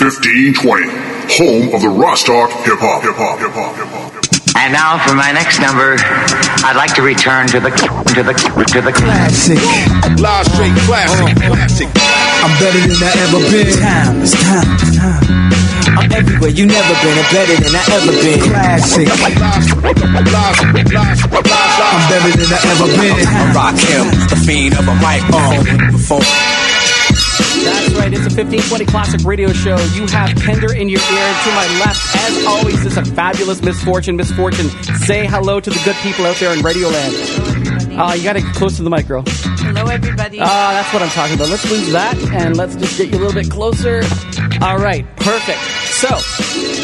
1520, home of the Rostock hip hop, hip hop, hip hop, hip hop. And now for my next number, I'd like to return to the to the to the classic. Live straight classic, uh-huh. classic. I'm better than I ever been. Time, it's time, it's time. I'm everywhere you never been, and better than I ever been. Classic. I'm better than I ever been. I rock him, the fiend of a microphone. Uh, before. Right. It's a 1520 Classic Radio Show. You have Pender in your ear. To my left, as always, is a fabulous misfortune. Misfortune. Say hello to the good people out there in Radioland. Uh, you got to get close to the mic, girl. Hello, everybody. Ah, that's what I'm talking about. Let's lose that and let's just get you a little bit closer. All right, perfect. So,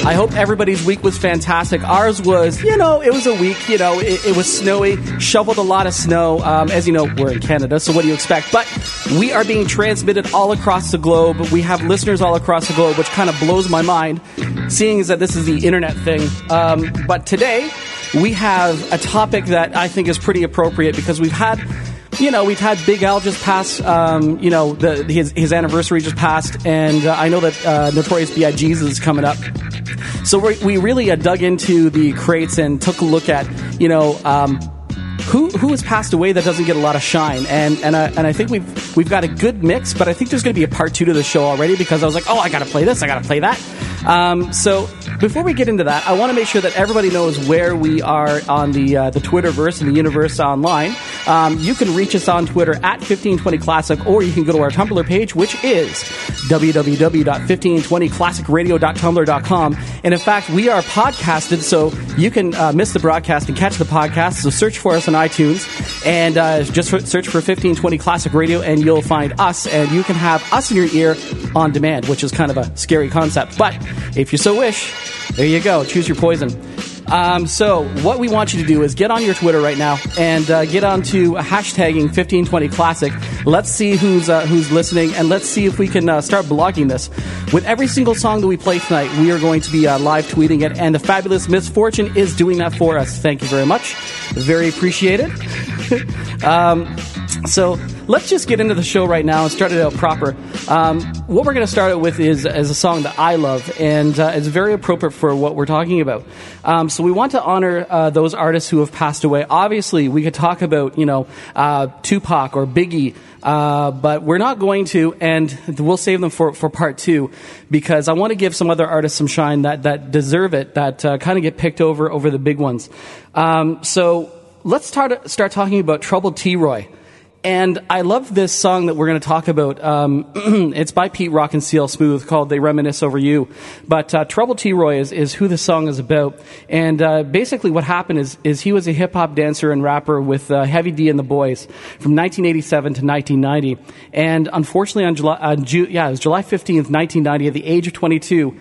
I hope everybody's week was fantastic. Ours was, you know, it was a week, you know, it, it was snowy, shoveled a lot of snow. Um, as you know, we're in Canada, so what do you expect? But we are being transmitted all across the globe. We have listeners all across the globe, which kind of blows my mind, seeing as that this is the internet thing. Um, but today, we have a topic that I think is pretty appropriate because we've had you know, we've had Big Al just pass. Um, you know, the, his his anniversary just passed, and uh, I know that uh, Notorious B.I.G.'s is coming up. So we we really uh, dug into the crates and took a look at you know. Um, who who has passed away that doesn't get a lot of shine and and I, and I think we've we've got a good mix but I think there's going to be a part two to the show already because I was like oh I got to play this I got to play that um, so before we get into that I want to make sure that everybody knows where we are on the uh, the Twitterverse and the universe online. Um, you can reach us on Twitter at 1520 Classic or you can go to our Tumblr page which is www.1520classicradio.tumblr.com and in fact we are podcasted so you can uh, miss the broadcast and catch the podcast. So search for us on iTunes and uh, just for, search for 1520 Classic Radio and you'll find us and you can have us in your ear on demand, which is kind of a scary concept. But if you so wish, there you go. Choose your poison. Um, so what we want you to do is get on your Twitter right now and uh, get onto hashtagging 1520 Classic. Let's see who's uh, who's listening, and let's see if we can uh, start blogging this. With every single song that we play tonight, we are going to be uh, live tweeting it, and the fabulous Misfortune is doing that for us. Thank you very much, very appreciated. um, so let's just get into the show right now and start it out proper. Um, what we're going to start it with is, is a song that I love, and uh, it's very appropriate for what we're talking about. Um, so we want to honor uh, those artists who have passed away. Obviously, we could talk about you know uh, Tupac or Biggie. Uh, but we're not going to, and we'll save them for, for part two because I want to give some other artists some shine that, that deserve it, that uh, kind of get picked over over the big ones. Um, so let's start start talking about Trouble T. Roy. And I love this song that we're going to talk about. Um, it's by Pete Rock and CL Smooth called They Reminisce Over You. But uh, Trouble T. Roy is, is who the song is about. And uh, basically what happened is, is he was a hip hop dancer and rapper with uh, Heavy D and the Boys from 1987 to 1990. And unfortunately on July, uh, Ju- yeah, it was July 15th, 1990, at the age of 22,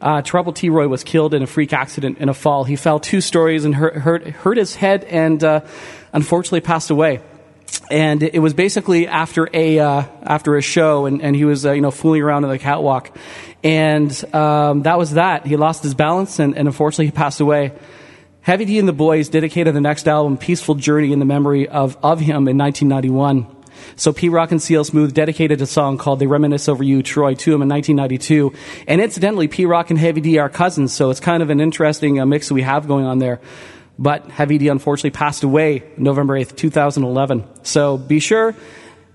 uh, Trouble T. Roy was killed in a freak accident in a fall. He fell two stories and hurt, hurt, hurt his head and uh, unfortunately passed away and it was basically after a uh, after a show, and, and he was uh, you know fooling around on the catwalk, and um, that was that. He lost his balance, and, and unfortunately, he passed away. Heavy D and the Boys dedicated the next album, "Peaceful Journey," in the memory of of him in 1991. So Pete Rock and CL Smooth dedicated a song called "They Reminisce Over You," Troy, to him in 1992. And incidentally, Pete Rock and Heavy D are cousins, so it's kind of an interesting uh, mix we have going on there but Heavy D unfortunately passed away November 8th, 2011. So be sure,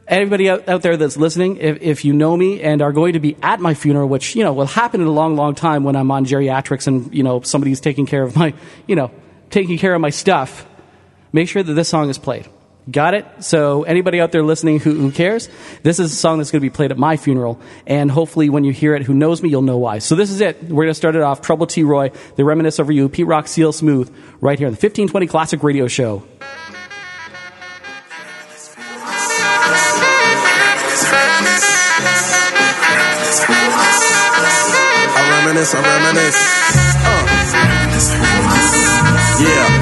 everybody out, out there that's listening, if, if, you know me and are going to be at my funeral, which, you know, will happen in a long, long time when I'm on geriatrics and, you know, somebody's taking care of my, you know, taking care of my stuff, make sure that this song is played. Got it? So anybody out there listening who, who cares, this is a song that's going to be played at my funeral. And hopefully when you hear it, who knows me, you'll know why. So this is it. We're going to start it off. Trouble T. Roy, They Reminisce Over You, Pete Rock, CL Smooth, right here on the 1520 Classic Radio Show. I reminisce, I reminisce. Uh. Yeah.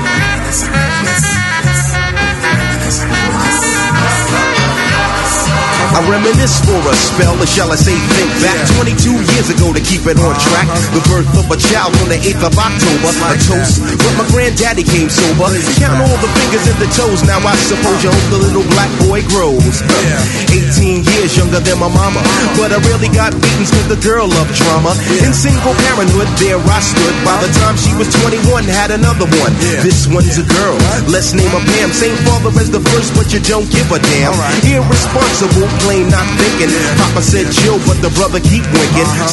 I reminisce for a spell, or shall I say think back? 22 years ago to keep it on track. The birth of a child on the 8th of October. A toast, but my granddaddy came sober. Count all the fingers and the toes, now I suppose you hope the little black boy grows. 18 years younger than my mama, but I really got beatings cause the girl loved drama. In single parenthood, there I stood. By the time she was 21, had another one. This one's a girl, let's name her Pam. Same father as the first, but you don't give a damn. Irresponsible, plain not thinking. Papa said chill, but the brother keep winking. Uh-huh.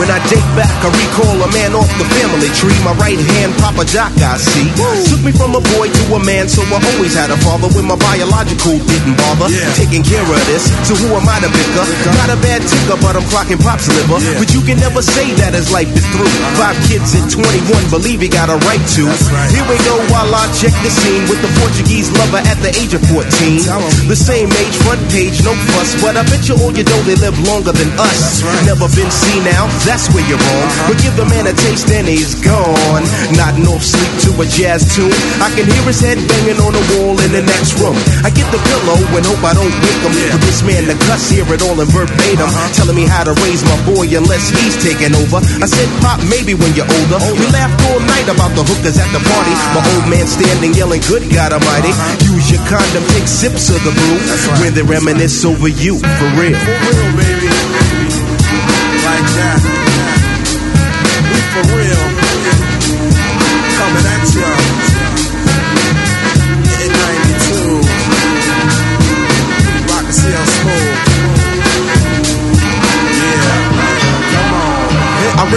When I date back, I recall a man off the family tree. My right hand, Papa Doc, I see. Took me from a boy to a man, so I always had a father when my biological didn't bother. Taking care of this, so who am I to bicker? Not a bad ticker, but I'm clocking pop's liver. But you can never say that as life is through. Five kids at 21, believe he got a right to. Here we go while I check the scene with the Portuguese lover at the age of 14. The same age, front page, no fuss. But I bet you all you know they live longer than us. Never been seen now, that's where you're wrong. But give the man a taste and he's gone. Nodding off sleep to a jazz tune. I can hear his head banging on the wall in the next room. I get the pillow and hope I don't wake him. But this man, the cuss, hear it all in verbatim. Uh-huh. Telling me how to raise my boy unless he's taking over. I said, Pop, maybe when you're older. We laughed all night about the hookers at the party. Uh-huh. My old man standing yelling, Good God Almighty. Uh-huh. Use your condom, take sips of the brew. When they reminisce over you, for real. For real, baby. Like that. Ya.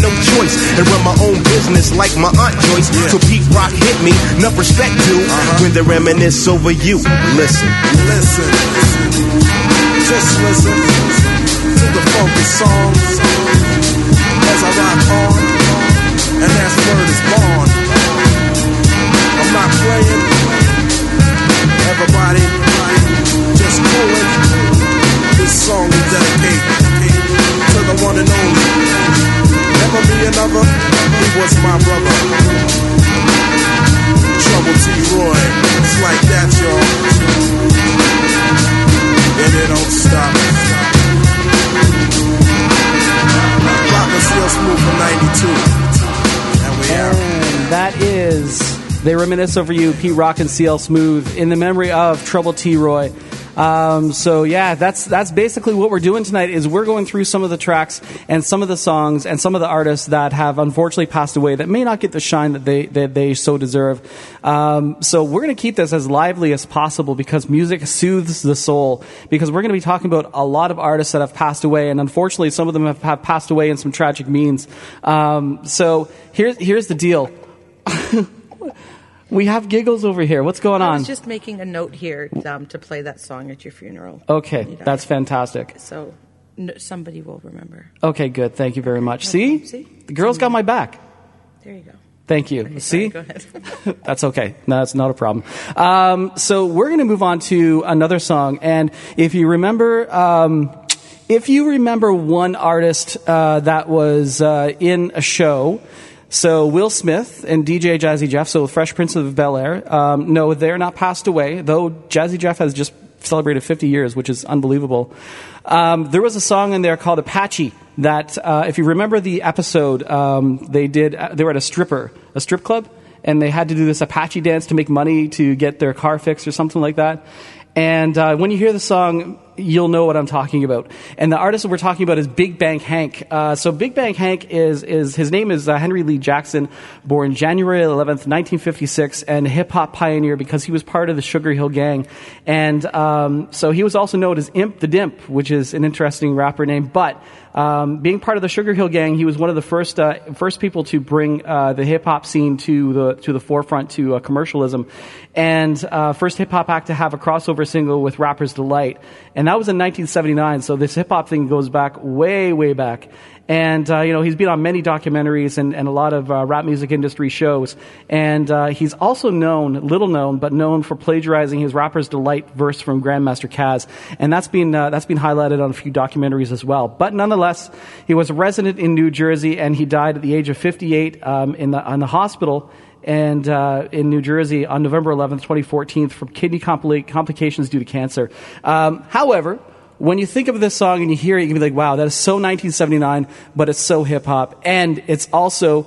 no choice. And run my own business like my Aunt Joyce. So Pete Rock hit me, enough respect due. Uh-huh. When they reminisce over you, listen. Listen. Just listen to the funky songs as I rock on. And that's word is born. I'm not playing. Everybody, just it. This song is dedicated to the one and only. Never be another. He was my brother. Trouble T. Roy. It's like that, y'all. And it don't stop. Rock and CL Smooth from 92. And we out. And that is They Reminisce Over You, Pete Rock and CL Smooth, in the memory of Trouble T. Roy. Um, so yeah, that's that's basically what we're doing tonight. Is we're going through some of the tracks and some of the songs and some of the artists that have unfortunately passed away that may not get the shine that they that they so deserve. Um, so we're going to keep this as lively as possible because music soothes the soul. Because we're going to be talking about a lot of artists that have passed away, and unfortunately, some of them have, have passed away in some tragic means. Um, so here's here's the deal. we have giggles over here. What's going on? I on? was just making a note here um, to play that song at your funeral. Okay, You know. that's fantastic. So n- somebody will remember. Okay, good. Thank you very much. See? See? The girls got my back. There you go. Thank you. See? Go ahead. That's okay. No, that's not a problem. Um, so we're going to move on to another song. And if you remember, um, if you remember one artist uh, that was uh, in a show, so Will Smith and DJ Jazzy Jeff, so Fresh Prince of Bel Air, um, no, they're not passed away, though Jazzy Jeff has just celebrated 50 years, which is unbelievable. Um, there was a song in there called Apache that, uh, if you remember the episode, um, they did. Uh, they were at a stripper, a strip club, and they had to do this Apache dance to make money to get their car fixed or something like that. And uh, when you hear the song, you'll know what I'm talking about. And the artist we're talking about is Big Bank Hank. Uh, so Big Bank Hank is, is his name is uh, Henry Lee Jackson, born January 11th, 1956, and hip hop pioneer because he was part of the Sugar Hill Gang. And um, so he was also known as Imp the Dimp, which is an interesting rapper name. But um, being part of the Sugar Hill Gang, he was one of the first uh, first people to bring uh, the hip hop scene to the to the forefront to uh, commercialism, and uh, first hip hop act to have a crossover single with Rapper's Delight, and that was in 1979. So this hip hop thing goes back way way back. And, uh, you know, he's been on many documentaries and, and a lot of uh, rap music industry shows. And uh, he's also known, little known, but known for plagiarizing his Rapper's Delight verse from Grandmaster Caz. And that's been, uh, that's been highlighted on a few documentaries as well. But nonetheless, he was a resident in New Jersey and he died at the age of 58 um, in, the, in the hospital and uh, in New Jersey on November 11th, 2014, from kidney compli- complications due to cancer. Um, however, when you think of this song and you hear it, you can be like, wow, that is so 1979, but it's so hip hop. And it's also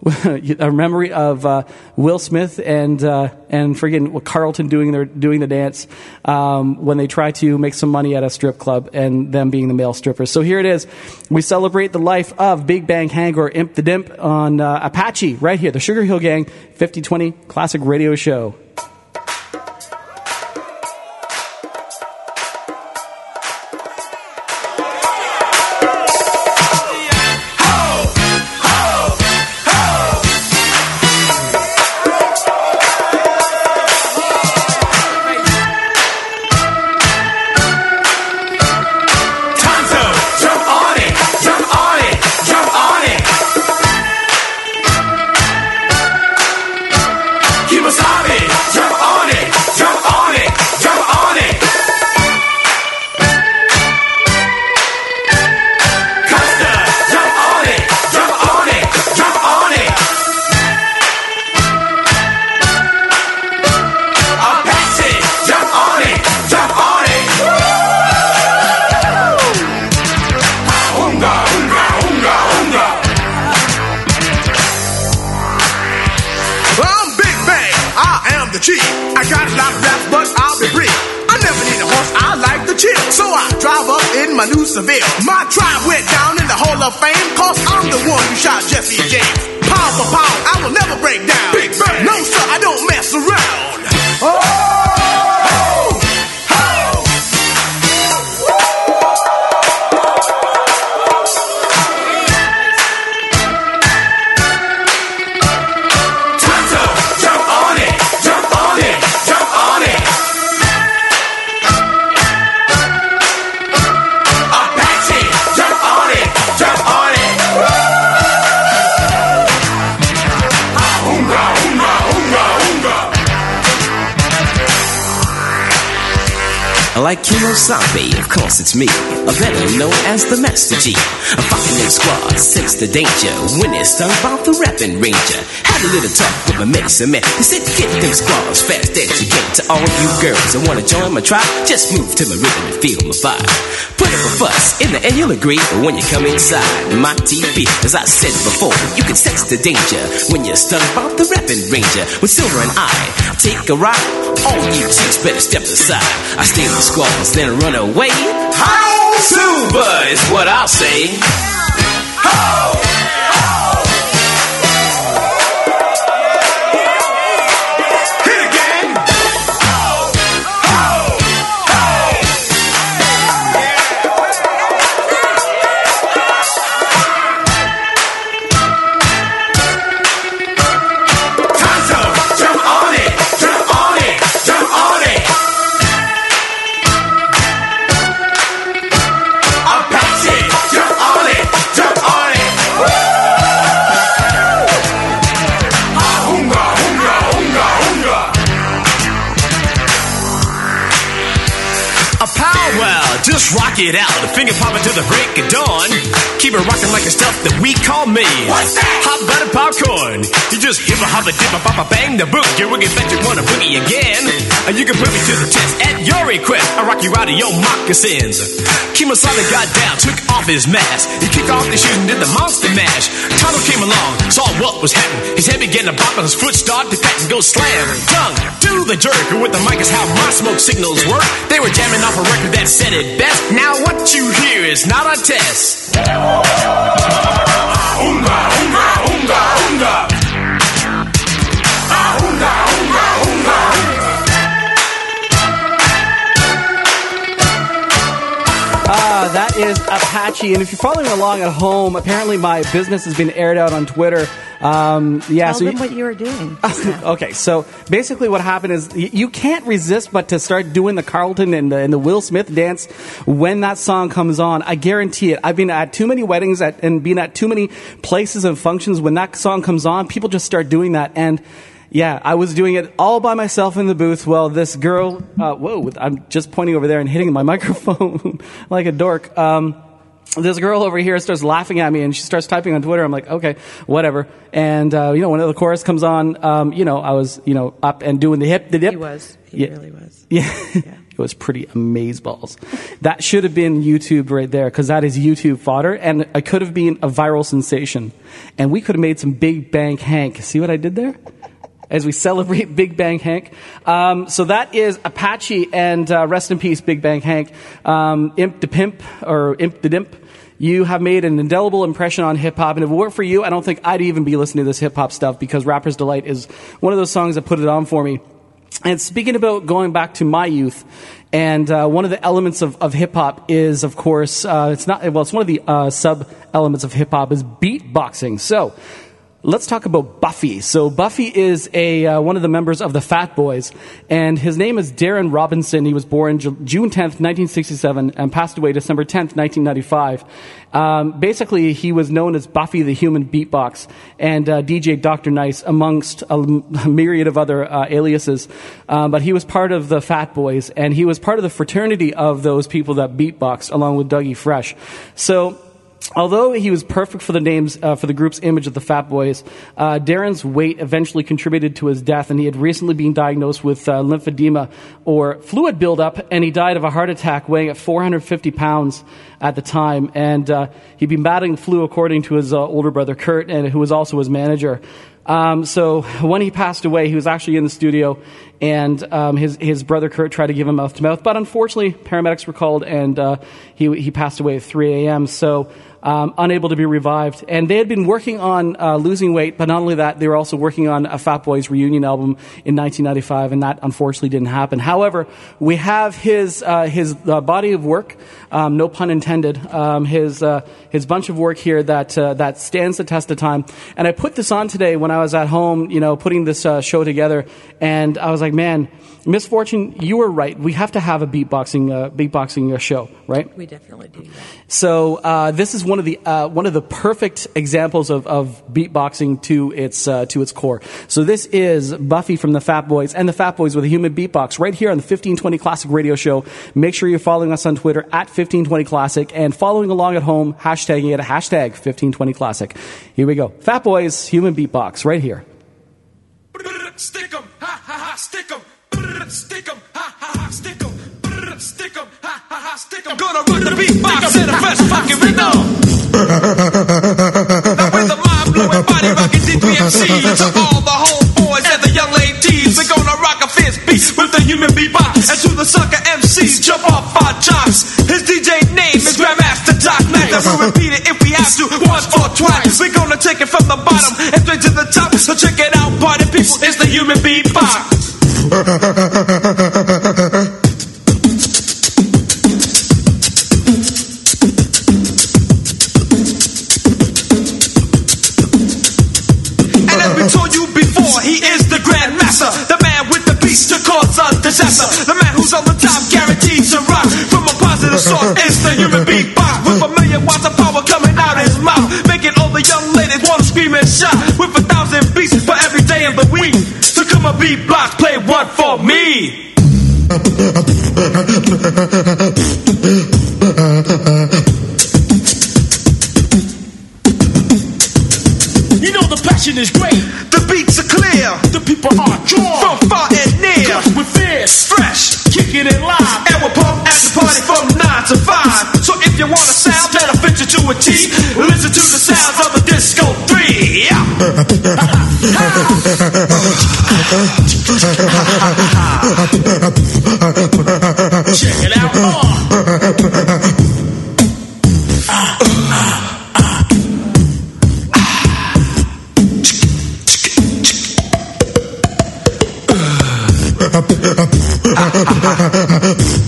a memory of uh, Will Smith and uh, and friggin' Carlton doing their doing the dance um, when they try to make some money at a strip club and them being the male strippers. So here it is. We celebrate the life of Big Bank Hank or Imp the Dimp on uh, Apache right here, the Sugar Hill Gang 5020 Classic Radio Show. Known the Master. I'm fucking in squad, sense the danger. When it's done about the rapping ranger. Had a little talk with my medicine man. He said, get them squads fast as you can. To all you girls that wanna join my tribe, just move to my rhythm and feel my vibe. Put up a fuss, in the end you'll agree. But when you come inside my TV, as I said before, you can sense the danger. When you're stung about the rapping ranger. With Silver and I, take a ride. All you chicks better step aside. I stay with the squads, then run away. How super is what I'll say. Hit rock it out. Finger popping to the break of dawn. Keep it rocking like a stuff that we call me. What's that? Hot buttered popcorn. You just give a hop a dip a pop a bang the boogie woogie bet you wanna boogie again. And you can put me to the test at your request. I rock you out of your moccasins. Kemosabe got down, took off his mask. He kicked off his shoes and did the monster mash. Tonto came along, saw what was happening. His head began to bop and his foot started to crack and go slam. Tongue do the jerk. And with the mic is how my smoke signals work. They were jamming off a record that said it best. Now what you hear is not a test. 운가 운가 운가 운가 Apache. And if you're following along at home, apparently my business has been aired out on Twitter. Um, yeah, Tell so them you- what you were doing. okay, so basically what happened is y- you can't resist but to start doing the Carlton and the, and the Will Smith dance when that song comes on. I guarantee it. I've been at too many weddings at, and been at too many places and functions. When that song comes on, people just start doing that. And yeah, I was doing it all by myself in the booth. Well, this girl, uh, whoa, I'm just pointing over there and hitting my microphone like a dork. Um, this girl over here starts laughing at me and she starts typing on Twitter. I'm like, okay, whatever. And, uh, you know, when the chorus comes on, um, you know, I was, you know, up and doing the hip, the dip. He was. He Yeah. really was. Yeah. it was pretty amazeballs. that should have been YouTube right there because that is YouTube fodder and it could have been a viral sensation. And we could have made some Big bank Hank. See what I did there? As we celebrate Big Bank Hank. Um, so that is Apache and uh, rest in peace, Big Bank Hank. Um, Imp the Pimp or Imp the Dimp. You have made an indelible impression on hip hop, and if it weren't for you, I don't think I'd even be listening to this hip hop stuff because Rapper's Delight is one of those songs that put it on for me. And speaking about going back to my youth, and uh, one of the elements of, of hip hop is, of course, uh, it's not well, it's one of the uh, sub elements of hip hop is beatboxing. So. Let's talk about Buffy. So Buffy is a uh, one of the members of the Fat Boys, and his name is Darren Robinson. He was born Ju- June 10th, 1967, and passed away December 10th, 1995. Um, basically, he was known as Buffy the Human Beatbox and uh, DJ Dr. Nice, amongst a myriad of other uh, aliases. Um, but he was part of the Fat Boys, and he was part of the fraternity of those people that beatboxed, along with Dougie Fresh. So Although he was perfect for the names uh, for the group's image of the Fat Boys, uh, Darren's weight eventually contributed to his death, and he had recently been diagnosed with uh, lymphedema or fluid buildup, and he died of a heart attack, weighing at 450 pounds at the time. And uh, he'd been battling flu, according to his uh, older brother Kurt, and who was also his manager. Um, so when he passed away, he was actually in the studio, and um, his his brother Kurt tried to give him mouth to mouth, but unfortunately, paramedics were called, and uh, he he passed away at 3 a.m. So. Um, unable to be revived, and they had been working on uh, losing weight, but not only that, they were also working on a Fat Boys reunion album in 1995, and that unfortunately didn't happen. However, we have his uh, his uh, body of work, um, no pun intended, um, his uh, his bunch of work here that uh, that stands the test of time. And I put this on today when I was at home, you know, putting this uh, show together, and I was like, man, misfortune, you were right. We have to have a beatboxing uh, beatboxing uh, show, right? We definitely do. that. So uh, this is one of the uh, one of the perfect examples of, of beatboxing to its uh, to its core. So this is Buffy from the Fat Boys and the Fat Boys with a human beatbox right here on the 1520 Classic Radio Show. Make sure you're following us on Twitter at 1520 Classic and following along at home, hashtagging it hashtag 1520 Classic. Here we go, Fat Boys human beatbox right here. Stick 'em, ha ha ha, stick 'em. Stick 'em, ha. Gonna run the beatbox in the best fucking rhythm. now with the mind blowing body rocking to all the and the young ladies, we're gonna rock a fierce beat with the human beatbox. And to the sucker MCs, jump off our. His DJ name is Grandmaster Doc we'll repeat it if we have to once or twice. We're gonna take it from the bottom and to the top. So check it out, party people. It's the human beatbox. the man with the beast to cause a disaster. The man who's on the top, guaranteed to rock. From a positive source, it's the human beatbox with a million watts of power coming out his mouth, making all the young ladies wanna scream and shout. With a thousand pieces for every day of the week. So come on, beatbox, play one for me. You know the passion is great you want a sound that'll fit you to a T, listen to the sounds of the Disco 3. Check it out.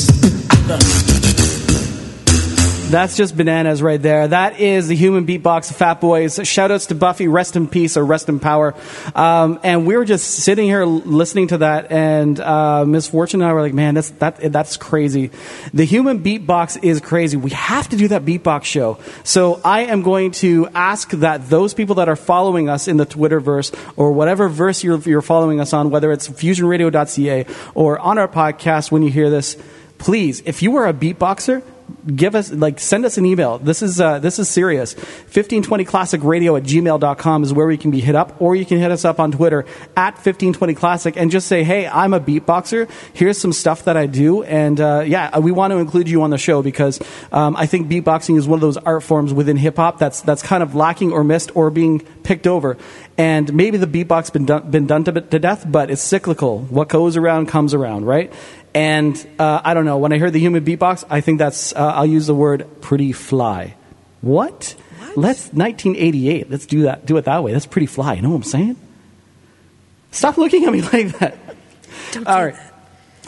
That's just bananas right there. That is the human beatbox of Fat Boys. Shout outs to Buffy, rest in peace or rest in power. Um, and we were just sitting here listening to that, and uh, Miss Fortune and I were like, man, that's, that, that's crazy. The human beatbox is crazy. We have to do that beatbox show. So I am going to ask that those people that are following us in the Twitterverse or whatever verse you're, you're following us on, whether it's fusionradio.ca or on our podcast when you hear this, please, if you are a beatboxer, give us like send us an email. This is uh, this is serious. 1520classicradio at gmail.com is where we can be hit up or you can hit us up on twitter at 1520classic and just say hey i'm a beatboxer. Here's some stuff that i do. And uh, yeah we want to include you on the show because um, i think beatboxing is one of those art forms within hip-hop that's that's kind of lacking or missed or being picked over. And maybe the beatbox been done, been done to, to death but it's cyclical. What goes around comes around right and uh, I don't know. When I heard the human beatbox, I think that's. Uh, I'll use the word pretty fly. What? Let's 1988. Let's do that. Do it that way. That's pretty fly. You know what I'm saying? Stop looking at me like that. All right.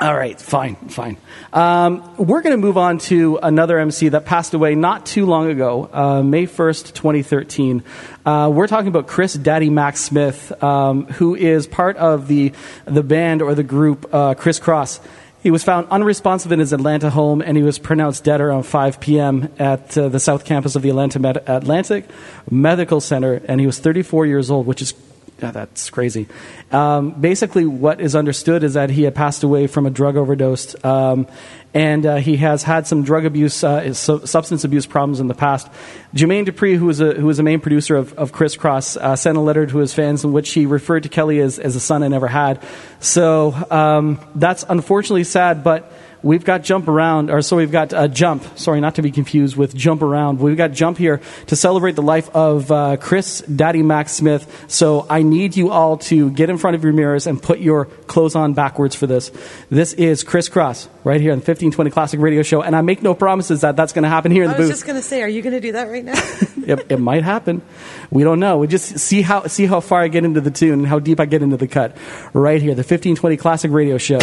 All right, fine, fine. Um, we're going to move on to another MC that passed away not too long ago, uh, May 1st, 2013. Uh, we're talking about Chris Daddy Max Smith, um, who is part of the, the band or the group uh, Kris Kross. He was found unresponsive in his Atlanta home, and he was pronounced dead around 5 p.m. at uh, the South Campus of the Atlanta Med- Atlantic Medical Center, and he was 34 years old, which is yeah, that's crazy. Um, basically, what is understood is that he had passed away from a drug overdose, um, and uh, he has had some drug abuse, uh, substance abuse problems in the past. Jermaine Dupri, who is a who is a main producer of, of Kris Kross, uh, sent a letter to his fans in which he referred to Kelly as, as a son I never had. So um, that's unfortunately sad, but we've got jump around, or so we've got uh, jump. Sorry, not to be confused with jump around. We've got jump here to celebrate the life of uh, Chris Daddy Max Smith. So I need you all to get in front of your mirrors and put your clothes on backwards for this. This is Kris Kross right here on the 1520 Classic Radio Show, and I make no promises that that's going to happen here in the booth. I was booth. just going to say, are you going to do that right now? it, it might happen. We don't know. We just see how see how far I get into the tune and how deep I get into the cut. Right here, the 1520 Classic Radio Show.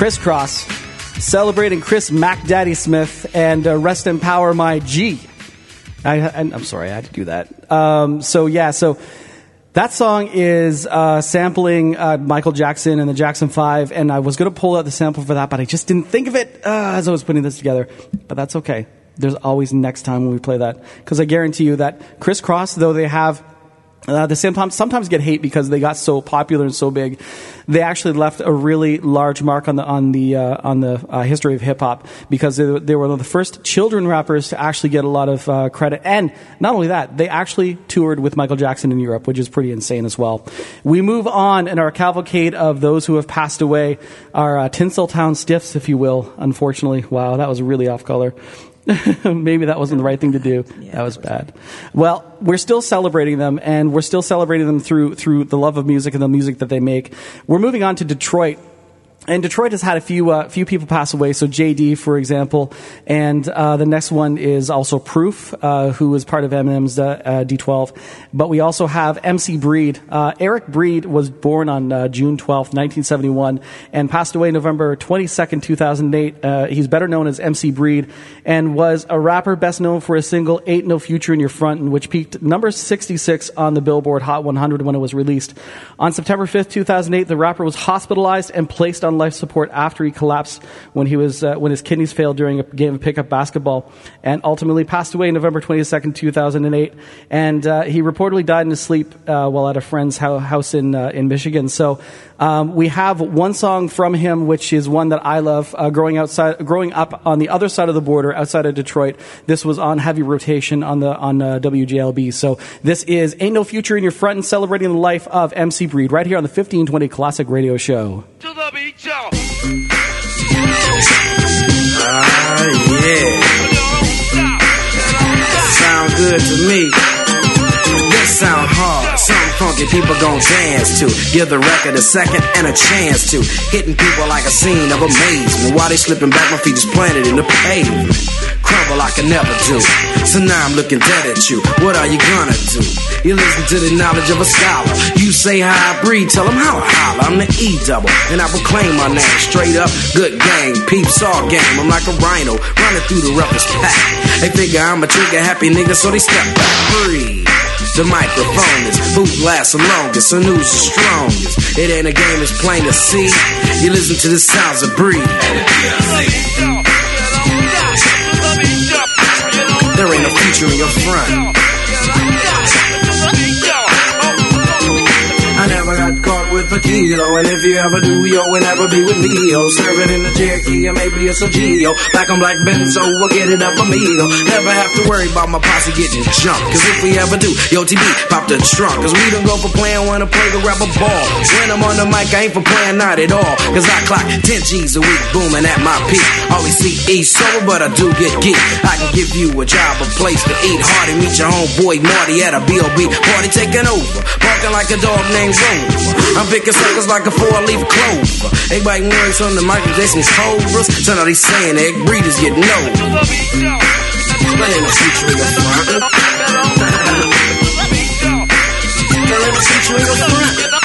Kris Kross. Celebrating Chris Mac Daddy Smith and uh, Rest in Power My G. I, am sorry, I had to do that. Um, so, yeah, so that song is uh, sampling uh, Michael Jackson and the Jackson 5, and I was going to pull out the sample for that, but I just didn't think of it uh, as I was putting this together. But that's okay. There's always next time when we play that. Because I guarantee you that Kris Kross, though they have uh, they sometimes sometimes get hate because they got so popular and so big. They actually left a really large mark on the on the uh, on the uh, history of hip hop because they, they were one of the first children rappers to actually get a lot of uh, credit. And not only that, they actually toured with Michael Jackson in Europe, which is pretty insane as well. We move on in our cavalcade of those who have passed away, our uh, Tinseltown stiffs, if you will. Unfortunately, wow, that was really off color. Maybe that wasn't the right thing to do. that was bad. Well, we're still celebrating them, and we're still celebrating them through through the love of music and the music that they make. We're moving on to Detroit. And Detroit has had a few uh, few people pass away. So JD, for example, and uh, the next one is also Proof, uh, who was part of Eminem's uh, uh, D12. But we also have MC Breed. Uh, Eric Breed was born on June 12th, 1971, and passed away November 22nd, 2008. Uh, he's better known as MC Breed, and was a rapper best known for his single "Ain't No Future in Your Front," which peaked number 66 on the Billboard Hot 100 when it was released. On September 5th, 2008, the rapper was hospitalized and placed on life support after he collapsed when he was uh, when his kidneys failed during a game of pickup basketball, and ultimately passed away November 22nd, 2008. And uh, he reportedly died in his sleep uh, while at a friend's house in uh, in Michigan. So um, we have one song from him, which is one that I love. Uh, growing outside, growing up on the other side of the border, outside of Detroit, this was on heavy rotation on the on uh, WJLB. So this is "Ain't No Future in Your Front" and celebrating the life of MC Breed right here on the 1520 Classic Radio Show. To the beach, y'all. Ah, yeah. Sound good to me. This sound hard, something funky people gon' dance to. Give the record a second and a chance to. Hitting people like a scene of amazement. While they slipping back, my feet is planted in the pavement. Crumble I can never do. So now I'm looking dead at you. What are you gonna do? You listen to the knowledge of a scholar. You say how I breathe, tell them how I holler. I'm the E double, and I proclaim my name straight up. Good gang, peeps all game. I'm like a rhino running through the roughest pack. They figure I'm a trigger happy nigga, so they step back. Breathe. The microphone is who lasts the longest, and who's the strongest. It ain't a game, it's plain to see. You listen to the sounds of breathe. There ain't no future in your front. I never got caught with a kilo, and if you ever do, yo, will never be with me, yo. Serving in the Cherokee, or maybe it's a Geo. Black on black Benzo, we'll get it up amigo. Never have to worry about my posse getting jumped, cause if we ever do, yo, TB, pop the trunk, cause we don't go for playing, wanna play grab a ball. When I'm on the mic, I ain't for playing, not at all, cause I clock 10 G's a week, booming at my peak. Always see E sober, but I do get geek. I can give you a job, a place to eat. Hardy, meet your homeboy Marty at a B.O.B. Party taking over, barking like a dog named Rover. I'm picking suckers like a four-leaf clover. Biting words on the Michael Jackson's cobras. So now they saying egg breeders get no. There ain't no future in your front. There ain't no your front.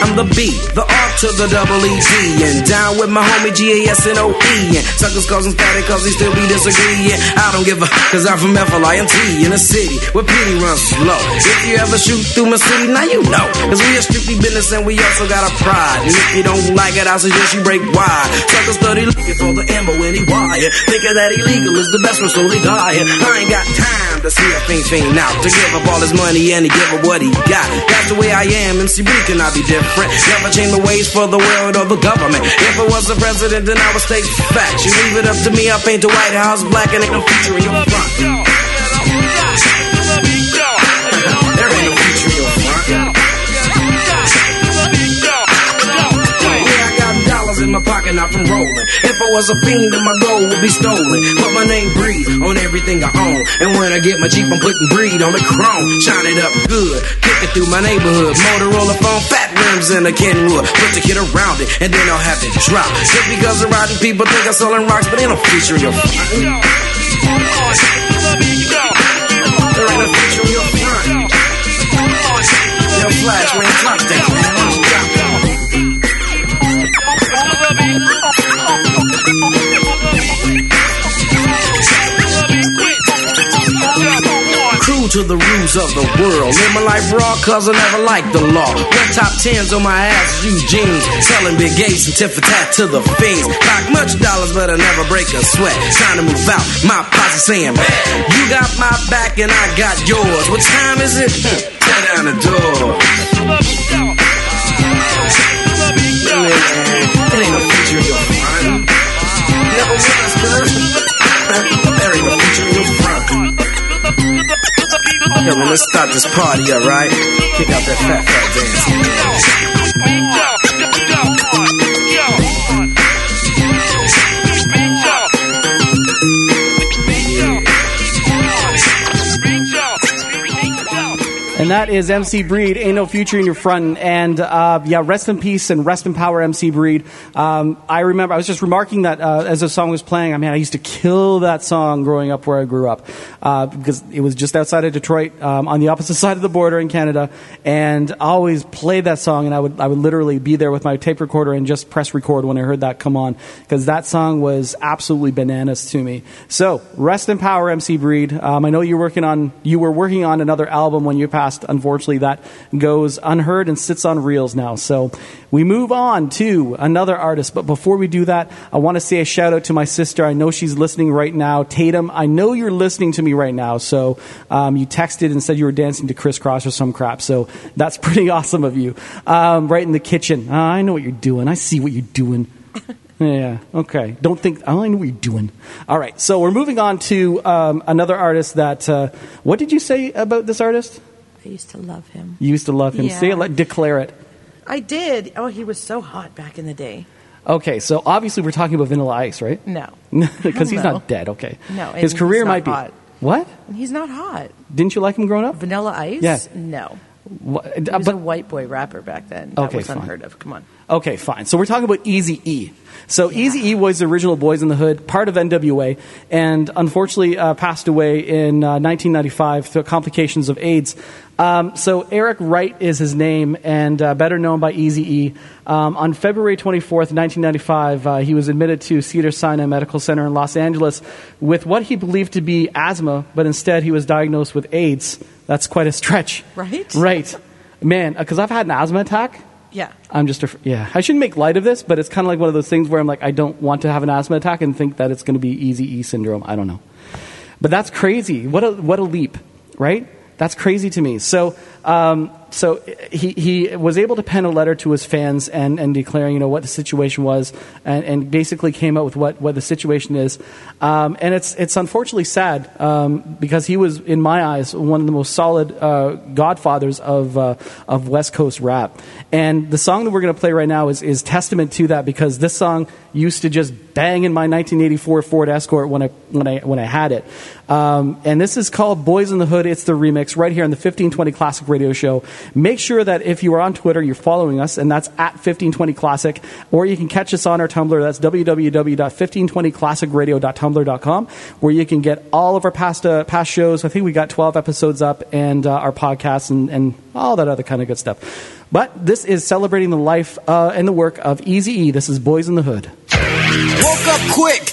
I'm the B, the R to the double. And down with my homie G A S N O E. And suckers causing static cause they still be disagreeing. I don't give a cause I'm from F L I N T in a city where Petey runs slow. If you ever shoot through my city, now you know. Cause we are strictly business and we also got a pride. And if you don't like it, I suggest you break wide. Suckers study looking for the ammo when he wire. Thinking that illegal is the best one, slowly dying. I ain't got time to see a fiend fiend out. To give up all his money and to give up what he got. That's the way I am. and MC B cannot be different. Never change the ways for the world or the government. If I was the president, then I would state facts. You leave it up to me, I paint the White House black and ain't no future in your front. My pocket, from rolling. If I was a fiend, then my gold would be stolen. But my name breed on everything I own. And when I get my Jeep, I'm putting breed on the chrome. Shine it up good, kick it through my neighborhood. Motorola phone, fat rims and a Kenwood. Put the kid around it, and then I'll have it drop. Just because the riding people think I'm selling rocks, but they don't feature your. There ain't a feature your front. Yo, Flash, man. Drop that. To the rules of the world. Live my life raw, cause I never liked the law. Red top tens on my ass, use jeans. Selling big gates and tit for tat to the fiends. Rock much dollars, but I never break a sweat. Time to move out, my posse saying, You got my back and I got yours. What time is it? Tear down the door. It ain't no future in your. Never was, girl. Yo, let's start this party, alright? Kick out that fat, fat dance. And that is MC Breed, Ain't No Future in Your Front. And uh, yeah, rest in peace and rest in power, MC Breed. Um, I remember, I was just remarking that uh, as the song was playing, I mean, I used to kill that song growing up where I grew up uh, because it was just outside of Detroit um, on the opposite side of the border in Canada. And I always played that song, and I would, I would literally be there with my tape recorder and just press record when I heard that come on because that song was absolutely bananas to me. So, rest in power, MC Breed. Um, I know you're working on, you were working on another album when you passed. Unfortunately, that goes unheard and sits on reels now. So we move on to another artist. But before we do that, I want to say a shout out to my sister. I know she's listening right now. Tatum, I know you're listening to me right now. So um, you texted and said you were dancing to Kris Kross or some crap. So that's pretty awesome of you. Um, right in the kitchen. Uh, I know what you're doing. I see what you're doing. Yeah, okay. Don't think, I know what you're doing. All right, so we're moving on to um, another artist that, uh, what did you say about this artist? I used to love him. You used to love him. Yeah. Say it, like, declare it. I did. Oh, he was so hot back in the day. Okay, so obviously we're talking about Vanilla Ice, right? No. Because he's no. not dead, okay. No, His career he's not might be. hot. What? He's not hot. Didn't you like him growing up? Vanilla Ice? Yeah. No. What, He was but, a white boy rapper back then. That Okay, was fine. unheard of. Come on. Okay, fine. So we're talking about Easy E. So Easy E was the original Boys in the Hood, part of NWA, and unfortunately uh, passed away in uh, 1995 through complications of AIDS. Um, so Eric Wright is his name, and uh, better known by Easy E. Um, on February 24th, 1995, uh, he was admitted to Cedar Sinai Medical Center in Los Angeles with what he believed to be asthma, but instead he was diagnosed with AIDS. That's quite a stretch. Right? Right. Man, because I've had an asthma attack. Yeah. I'm just, yeah. I shouldn't make light of this, but it's kind of like one of those things where I'm like, I don't want to have an asthma attack and think that it's going to be easy E syndrome. I don't know. But that's crazy. What a, what a leap, right? That's crazy to me. So, um, so he, he was able to pen a letter to his fans and, and declaring, you know, what the situation was and, and basically came out with what, what the situation is. Um, and it's, it's unfortunately sad um, because he was, in my eyes, one of the most solid uh, godfathers of, uh, of West Coast rap. And the song that we're going to play right now is, is testament to that because this song used to just bang in my 1984 Ford Escort when I, when I, when I had it. Um, and this is called Boys in the Hood. It's the remix right here on the 1520 Classic Radio Show. Make sure that if you are on Twitter, you're following us, and that's at 1520 Classic, or you can catch us on our Tumblr. That's www.1520classicradio.tumblr.com, where you can get all of our past uh, past shows. I think we got 12 episodes up, and uh, our podcasts, and, and all that other kind of good stuff. But this is celebrating the life uh, and the work of Easy E. This is Boys in the Hood. Woke up quick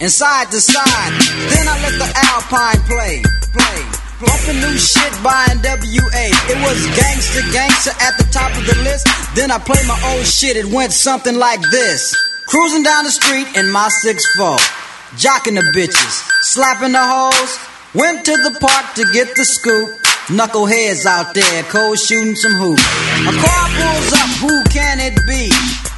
and side to side. Then I let the Alpine play, play. Bumping new shit by WA. It was gangster, gangster at the top of the list. Then I played my old shit. It went something like this. Cruising down the street in my 6'4. Jocking the bitches, slapping the hoes. Went to the park to get the scoop. Knuckleheads out there, cold shooting some hoops. A car pulls up, who can it be?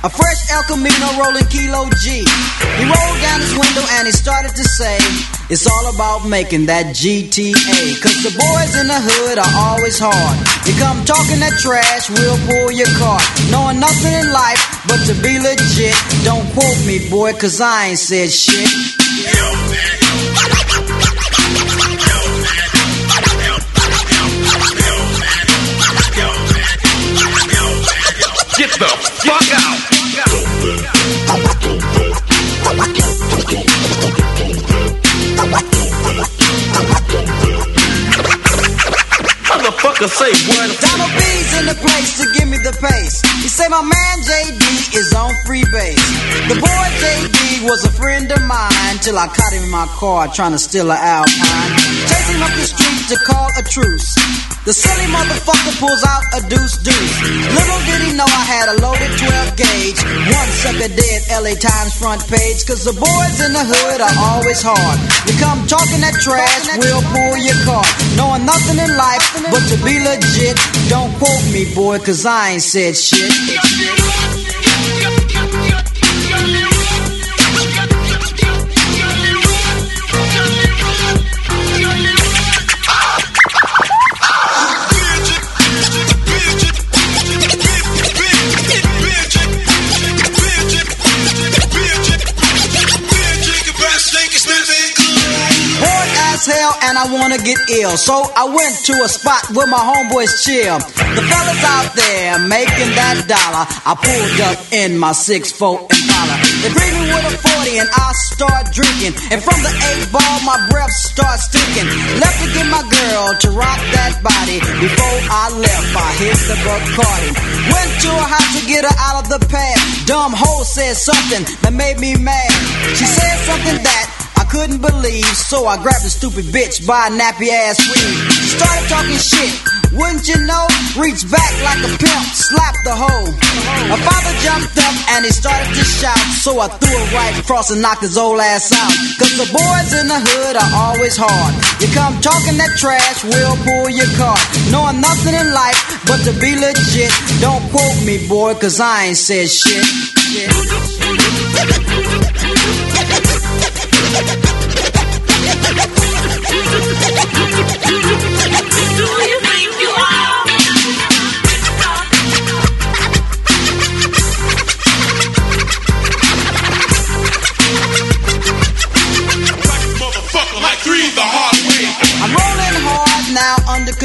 A fresh El Camino rolling Kilo G. He rolled down his window and he started to say, It's all about making that GTA. Cause the boys in the hood are always hard. You come talking that trash, we'll pull your car. Knowing nothing in life but to be legit. Don't quote me, boy, cause I ain't said shit. Get the Motherfucker say what? Donald B's in the place to give me the pace. He say my man JD is on free base. The boy JD was a friend of mine till I caught him in my car trying to steal an Alpine. Chase him up the street to call a truce. The silly motherfucker pulls out a deuce deuce. Little did he know I had a loaded 12 gauge. One sucker dead, LA Times front page. Cause the boys in the hood are always hard. You come talking that trash, we'll pull your car. Knowing nothing in life but to be legit. Don't quote me, boy, cause I ain't said shit. And I wanna get ill. So I went to a spot where my homeboys chill. The fellas out there making that dollar. I pulled up in my 6'4 Impala. They bring me with a 40 and I start drinking. And from the 8 ball, my breath starts stinking. Left to get my girl to rock that body. Before I left, I hit the Bacardi. Went to her house to get her out of the pad. Dumb hoe said something that made me mad. She said something that couldn't believe, so I grabbed the stupid bitch by a nappy ass weave. Started talking shit, wouldn't you know? Reached back like a pimp, slapped the hoe. My father jumped up and he started to shout, so I threw it right across and knocked his old ass out. Cause the boys in the hood are always hard. You come talking that trash, we'll pull your car. Knowing nothing in life but to be legit. Don't quote me, boy, cause I ain't said shit. Motherfucker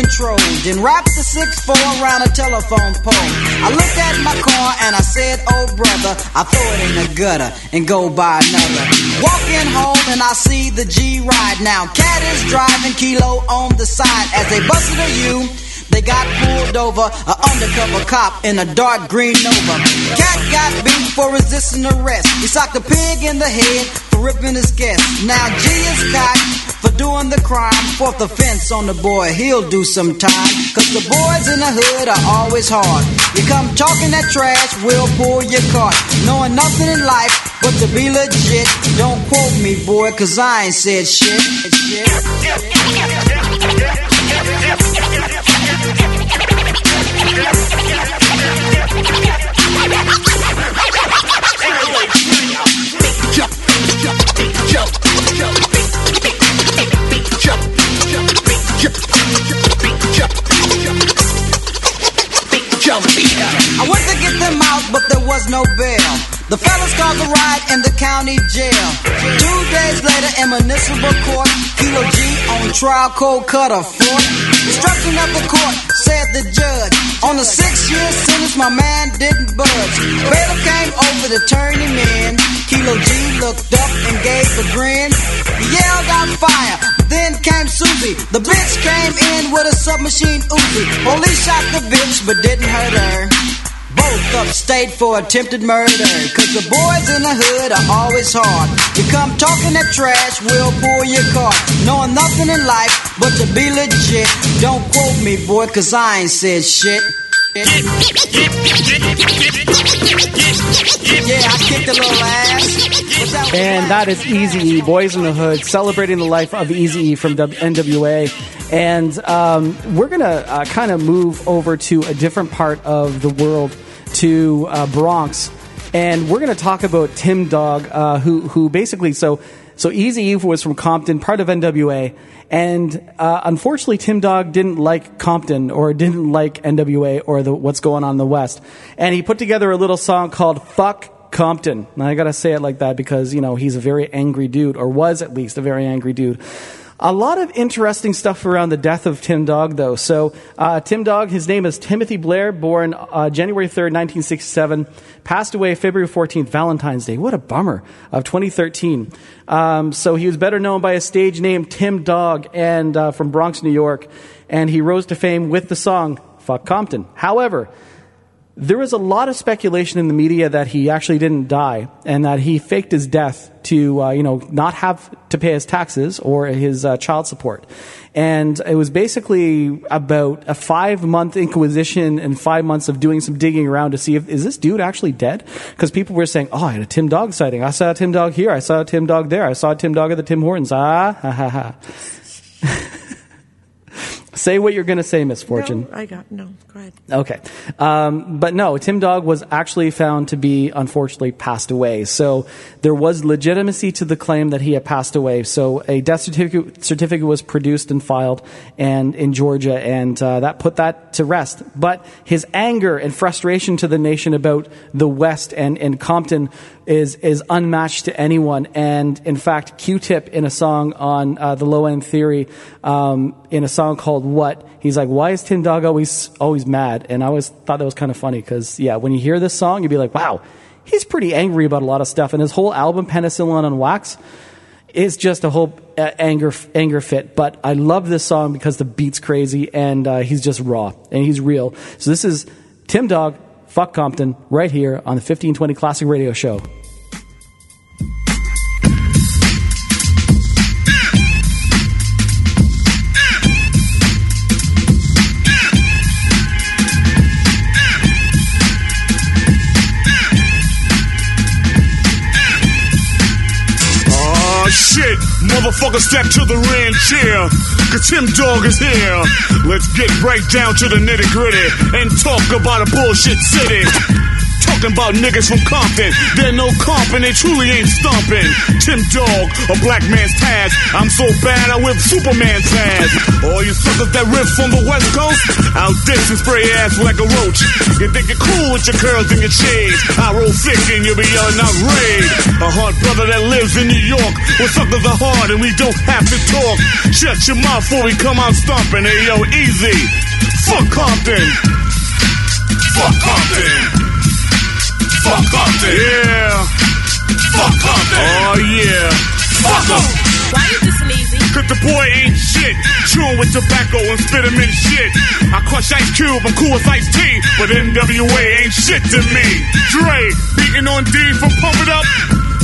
now under control. Then wrap the 6-4 around a telephone pole. I looked at my car and I said, oh brother, I throw it in the gutter and go buy another. Walking home and I see the G ride now. Cat is driving Kilo on the side as they busted a U. They got pulled over, a undercover cop in a dark green Nova. Cat got beat for resisting arrest. He socked a pig in the head for ripping his guest. Now G is caught for doing the crime. Fourth offense on the boy, he'll do some time. Cause the boys in the hood are always hard. You come talking that trash, we'll pull your cart. Knowing nothing in life but to be legit. Don't quote me, boy, cause I ain't said shit. shit. I went to get them out, but there was no bail. The fellas caused a riot in the county jail. Two days later, in municipal court, Kilo G on trial, cold cut a foot. Destruction of the court, said the judge. On a six-year sentence, my man didn't budge. Bailiff came over to turn him in. Kilo G looked up and gave a grin. He yelled out fire, then came Susie. The bitch came in with a submachine Uzi. Police shot the bitch, but didn't hurt her. Both upstate for attempted murder. Cause the boys in the hood are always hard. You come talking that trash, we'll pull your car. Knowing nothing in life but to be legit. Don't quote me, boy, cause I ain't said shit. And that is Easy E, Boys in the Hood, celebrating the life of Easy E from NWA. And um, we're going to uh, kind of move over to a different part of the world, to uh, Bronx. And we're going to talk about Tim Dog, uh, who, who basically, so, so Easy Eve was from Compton, part of NWA. And uh, unfortunately, Tim Dog didn't like Compton or didn't like NWA or the, what's going on in the West. And he put together a little song called Fuck Compton. And I gotta say it like that because, you know, he's a very angry dude, or was at least a very angry dude. A lot of interesting stuff around the death of Tim Dog, though. So, uh, Tim Dog, his name is Timothy Blair, born uh, January 3rd, 1967, passed away February 14th, Valentine's Day. What a bummer, of 2013. Um, so, he was better known by a stage name, Tim Dog, and uh, from Bronx, New York. And he rose to fame with the song Fuck Compton. However, there was a lot of speculation in the media that he actually didn't die and that he faked his death to, uh, you know, not have to pay his taxes or his uh, child support. And it was basically about a five month inquisition and five months of doing some digging around to see if, is this dude actually dead? Because people were saying, oh, I had a Tim Dog sighting. I saw a Tim Dog here. I saw a Tim Dog there. I saw a Tim Dog at the Tim Hortons. Ah, ha, ha, ha. Say what you're going to say, Miss Fortune. No, I got no. Go ahead. Okay. Um, but no, Tim Dog was actually found to be, unfortunately, passed away. So there was legitimacy to the claim that he had passed away. So a death certificate, certificate was produced and filed and in Georgia, and uh, that put that to rest. But his anger and frustration to the nation about the West and, and Compton is, is unmatched to anyone. And in fact, Q-Tip in a song on uh, the Low End Theory, um, in a song called What, he's like, why is Tim Dog always, always mad? And I always thought that was kind of funny because, yeah, when you hear this song, you'd be like, wow, he's pretty angry about a lot of stuff. And his whole album, Penicillin on Wax, is just a whole anger anger fit. But I love this song because the beat's crazy and uh, he's just raw and he's real. So this is Tim Dog, Fuck Compton, right here on the 1520 Classic Radio Show. Motherfucker step to the ring chair, cause Tim Dog is here. Let's get right down to the nitty gritty and talk about a bullshit city. Talking about niggas from Compton, they're no comp and they truly ain't stomping. Tim Dog, a black man's Taz. I'm so bad I whip Superman's ass. All you suckers that riff from the West Coast, I'll diss and spray ass like a roach. You think you're cool with your curls and your shades? I roll thick and you'll be yelling out raid. A hard brother that lives in New York, where suckers are hard and we don't have to talk. Shut your mouth before we come out stomping. Hey yo, easy. Fuck Compton. Fuck Compton. Fuck Compton. Yeah. Fuck Compton. Oh yeah. Fuck Fuck 'em. Why you this lazy? Cause the boy ain't shit. Chewing with tobacco and spit him in shit. I crush Ice Cube, I'm cool as Ice T. But NWA ain't shit to me. Dre, beating on D from Pump It Up.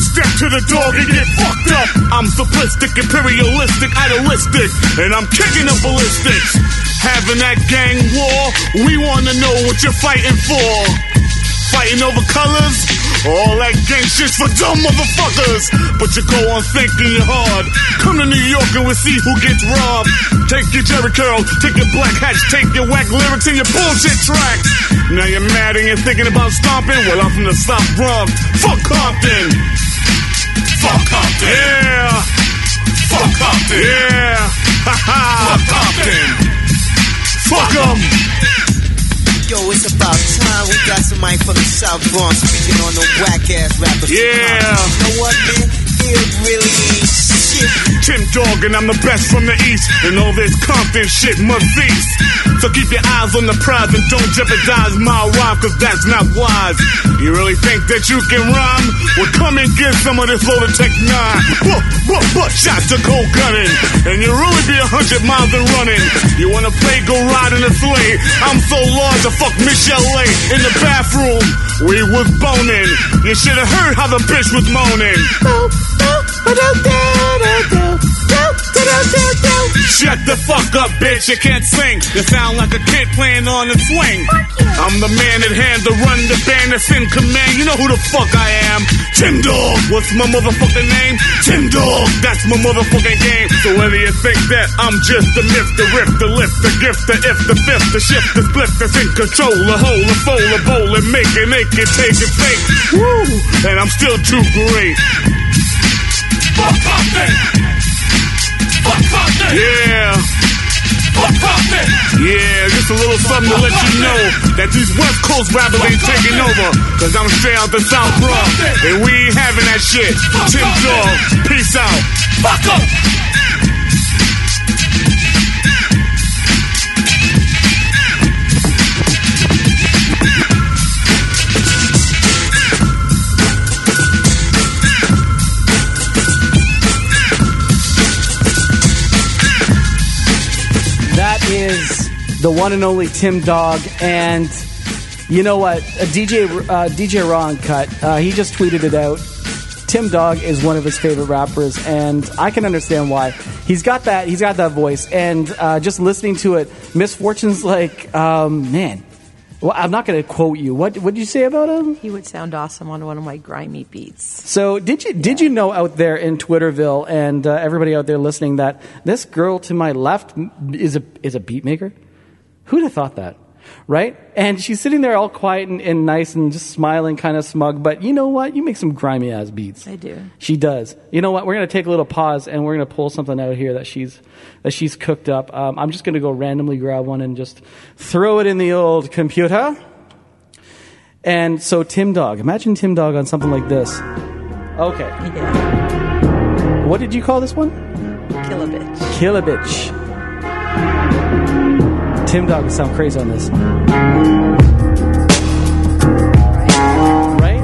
Step to the dog and get fucked up. I'm simplistic, imperialistic, idealistic. And I'm kicking the ballistics. Having that gang war, we wanna know what you're fighting for. Fighting over colors? All that gang shit's for dumb motherfuckers. But you go on thinking you're hard. Come to New York and we'll see who gets robbed. Take your Jerry curl, take your black hats, take your whack lyrics and your bullshit tracks. Now you're mad and you're thinking about stomping? Well, I'm from the South Bronx. Fuck Compton. Fuck Compton. Yeah. Fuck Compton. Yeah. Ha ha. Fuck Compton. Fuck 'em. Yo, it's about time we got somebody from the South Bronx speaking on the whack ass rappers. Yeah. You know what, man? It really shit. Tim Dog and I'm the best from the east. And all this Compton shit must cease. So keep your eyes on the prize and don't jeopardize my rhyme, cause that's not wise. You really think that you can rhyme? Well, come and get some of this loaded Tech 9. Buh, buh, buh, shots to cold gunning. And you'll really be a hundred miles and running. You wanna play, go ride in a sleigh. I'm so large, I fuck Michelle A. In the bathroom, we was boning. You should have heard how the bitch was moaning. Oh, Shut the fuck up, bitch. You can't sing. You sound like a kid playing on a swing. I'm the man at hand to run the band that's in command. You know who the fuck I am. Tim Dog. What's my motherfucking name? Tim Dog. That's my motherfucking game. So whether you think that I'm just the myth, the riff, the lift, the gift, the if, the fifth, the shift, the split that's in control, the whole, the fold, the bowl, and make it, make it, take it, fake. Woo! And I'm still too great. Fuck! Fuck! Yeah! Yeah, just a little something to let you know that these West Coast rappers ain't taking over. Cause I'm straight out the South bro. And we ain't having that shit. Tim Dog, peace out. Fuck 'em! Is the one and only Tim Dog, and you know what? DJ uh, DJ Ron cut. Uh, he just tweeted it out. Tim Dog is one of his favorite rappers, and I can understand why. He's got that. He's got that voice, and uh, just listening to it, Misfortune's like, um, man. Well, I'm not going to quote you. What what did you say about him? He would sound awesome on one of my grimy beats. So did you did you know out there in Twitterville and uh, everybody out there listening that this girl to my left is a is a beat maker? Who'd have thought that? Right? And she's sitting there all quiet and, and nice and just smiling, kind of smug. But you know what? You make some grimy ass beats. I do. She does. You know what? We're gonna take a little pause and we're gonna pull something out here that she's that she's cooked up. Um, I'm just gonna go randomly grab one and just throw it in the old computer. And so Tim Dog, imagine Tim Dog on something like this. Okay. What did you call this one? Kill a bitch. Kill a bitch. Tim Dog would sound crazy on this. Right?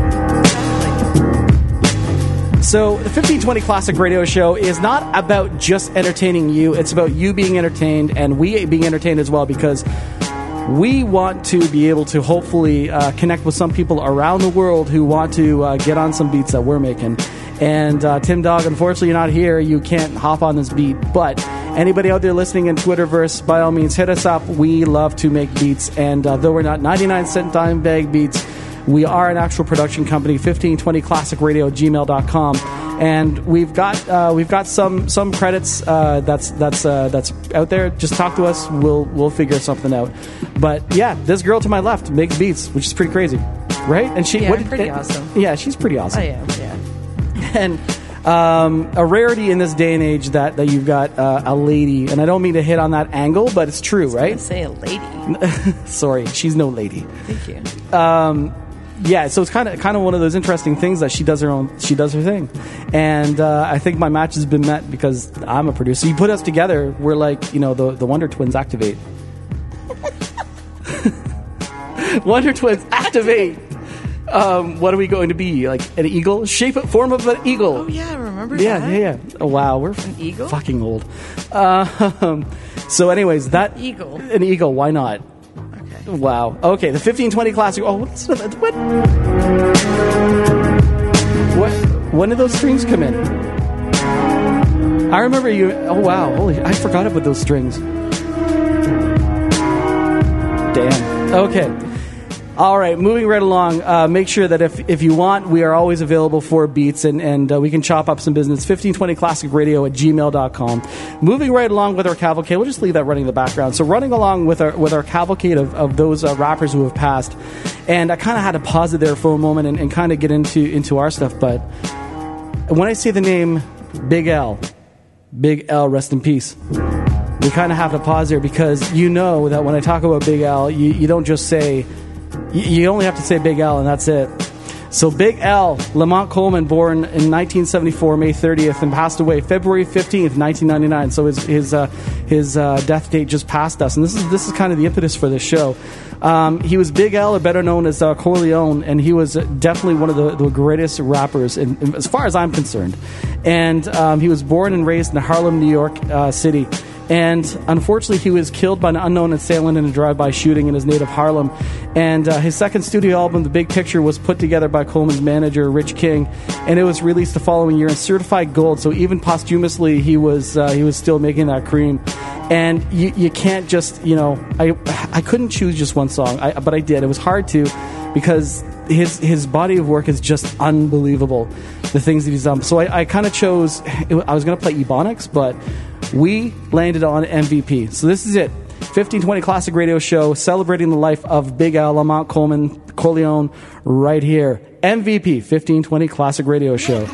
So, the 1520 Classic Radio Show is not about just entertaining you, it's about you being entertained and we being entertained as well because we want to be able to hopefully uh, connect with some people around the world who want to uh, get on some beats that we're making. And uh, Tim Dog, unfortunately, you're not here. You can't hop on this beat. But anybody out there listening in Twitterverse, by all means, hit us up. We love to make beats. And uh, though we're not 99 cent dime bag beats, we are an actual production company. 1520 Classic Radio gmail.com. And we've got uh, we've got some some credits uh, that's that's uh, that's out there. Just talk to us. We'll we'll figure something out. But yeah, this girl to my left makes beats, which is pretty crazy, right? And she Yeah, what- pretty and- awesome. Yeah, she's pretty awesome I am, yeah. and um, a rarity in this day and age that that you've got uh, a lady, and I don't mean to hit on that angle, but it's true, right? Say a lady. Sorry, she's no lady. Thank you. Um, yeah, so it's kind of kind of one of those interesting things that she does her own, she does her thing, and uh, I think my match has been met because I'm a producer. You put us together, we're like you know the the Wonder Twins activate. Wonder Twins activate. Um, what are we going to be like an eagle? Shape, form of an eagle. Oh yeah, I remember Yeah, that. yeah, yeah. Oh, wow, we're An eagle? fucking old. Um, so, anyways, that Eagle. an eagle. Why not? Okay. Wow. Okay, the fifteen twenty classic. Oh, what's the, what? What? When did those strings come in? I remember you. Oh wow! Holy! I forgot about those strings. Damn. Okay. All right, moving right along. Uh, make sure that if, if you want, we are always available for beats and, and uh, we can chop up some business. 1520classicradio at gmail.com. Moving right along with our cavalcade, we'll just leave that running in the background. So, running along with our, with our cavalcade of, of those uh, rappers who have passed. And I kind of had to pause it there for a moment and, and kind of get into, into our stuff. But when I say the name Big L, Big L, rest in peace. We kind of have to pause there because you know that when I talk about Big L, you, you don't just say, you, only have to say Big L and that's it. So Big L, Lamont Coleman, born in 1974, May 30th, and passed away February 15th, 1999. So his his uh, his uh, death date just passed us, and this is this is kind of the impetus for this show. Um, he was Big L, or better known as uh, Corleone, and he was definitely one of the, the greatest rappers, in, in- as far as I'm concerned. And um, he was born and raised in Harlem, New York uh, City. And unfortunately, he was killed by an unknown assailant in a drive-by shooting in his native Harlem. And uh, his second studio album, The Big Picture, was put together by Coleman's manager, Rich King, and it was released the following year and certified gold. So even posthumously, he was uh, he was still making that cream. And you, you can't just you know I I couldn't choose just one song, I, but I did. It was hard to because his his body of work is just unbelievable. The things that he's done. So I, I kind of chose. I was going to play Ebonics, but we landed on MVP. So this is it. 1520 Classic Radio Show celebrating the life of Big L Lamont Coleman Corleone right here. MVP 1520 Classic Radio Show.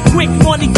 Quick, money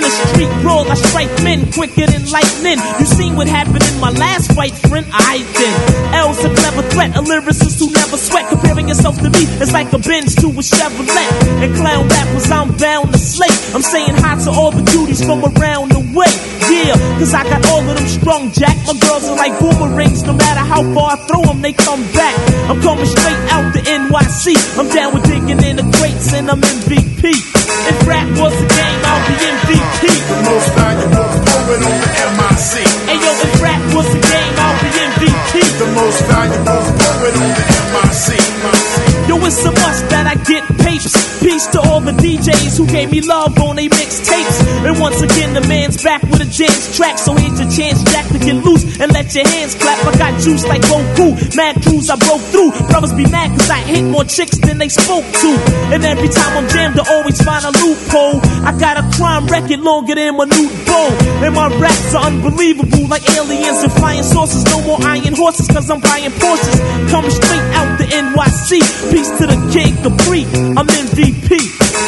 In a street brawl, I strike men quicker than lightning. You seen what happened in my last fight, friend? I then. L's a clever threat, a lyricist who never sweat. Comparing yourself to me is like a Benz to a Chevrolet. And clown rappers, I'm bound to slay. I'm saying hi to all the cuties from around the way. Yeah, cause I got all of them strong, Jack. My girls are like boomerangs, no matter how far I throw them, they come back. I'm coming straight out the NYC. I'm down with digging in the crates and I'm MVP. If rap was a game, I'll be MVP. The most valuable poet on the MIC. Hey yo, if rap was a game, I'll be MVP. The most valuable poet on the MIC. Yo, it's a must that I get papes. Peace to all the DJs who gave me love on they mixtapes. And once again, the man's back with a jams track. So here's your chance, Jack, to get loose and let your hands clap. I got juice like Goku. Mad crews I broke through. Brothers be mad cause I hit more chicks than they spoke to. And every time I'm jammed, I always find a loophole. I got a crime record longer than my new bow. And my raps are unbelievable like aliens and flying saucers. No more iron horses cause I'm buying Porsches. Coming straight out the NYC. Peace to the King Capri. I'm MVP.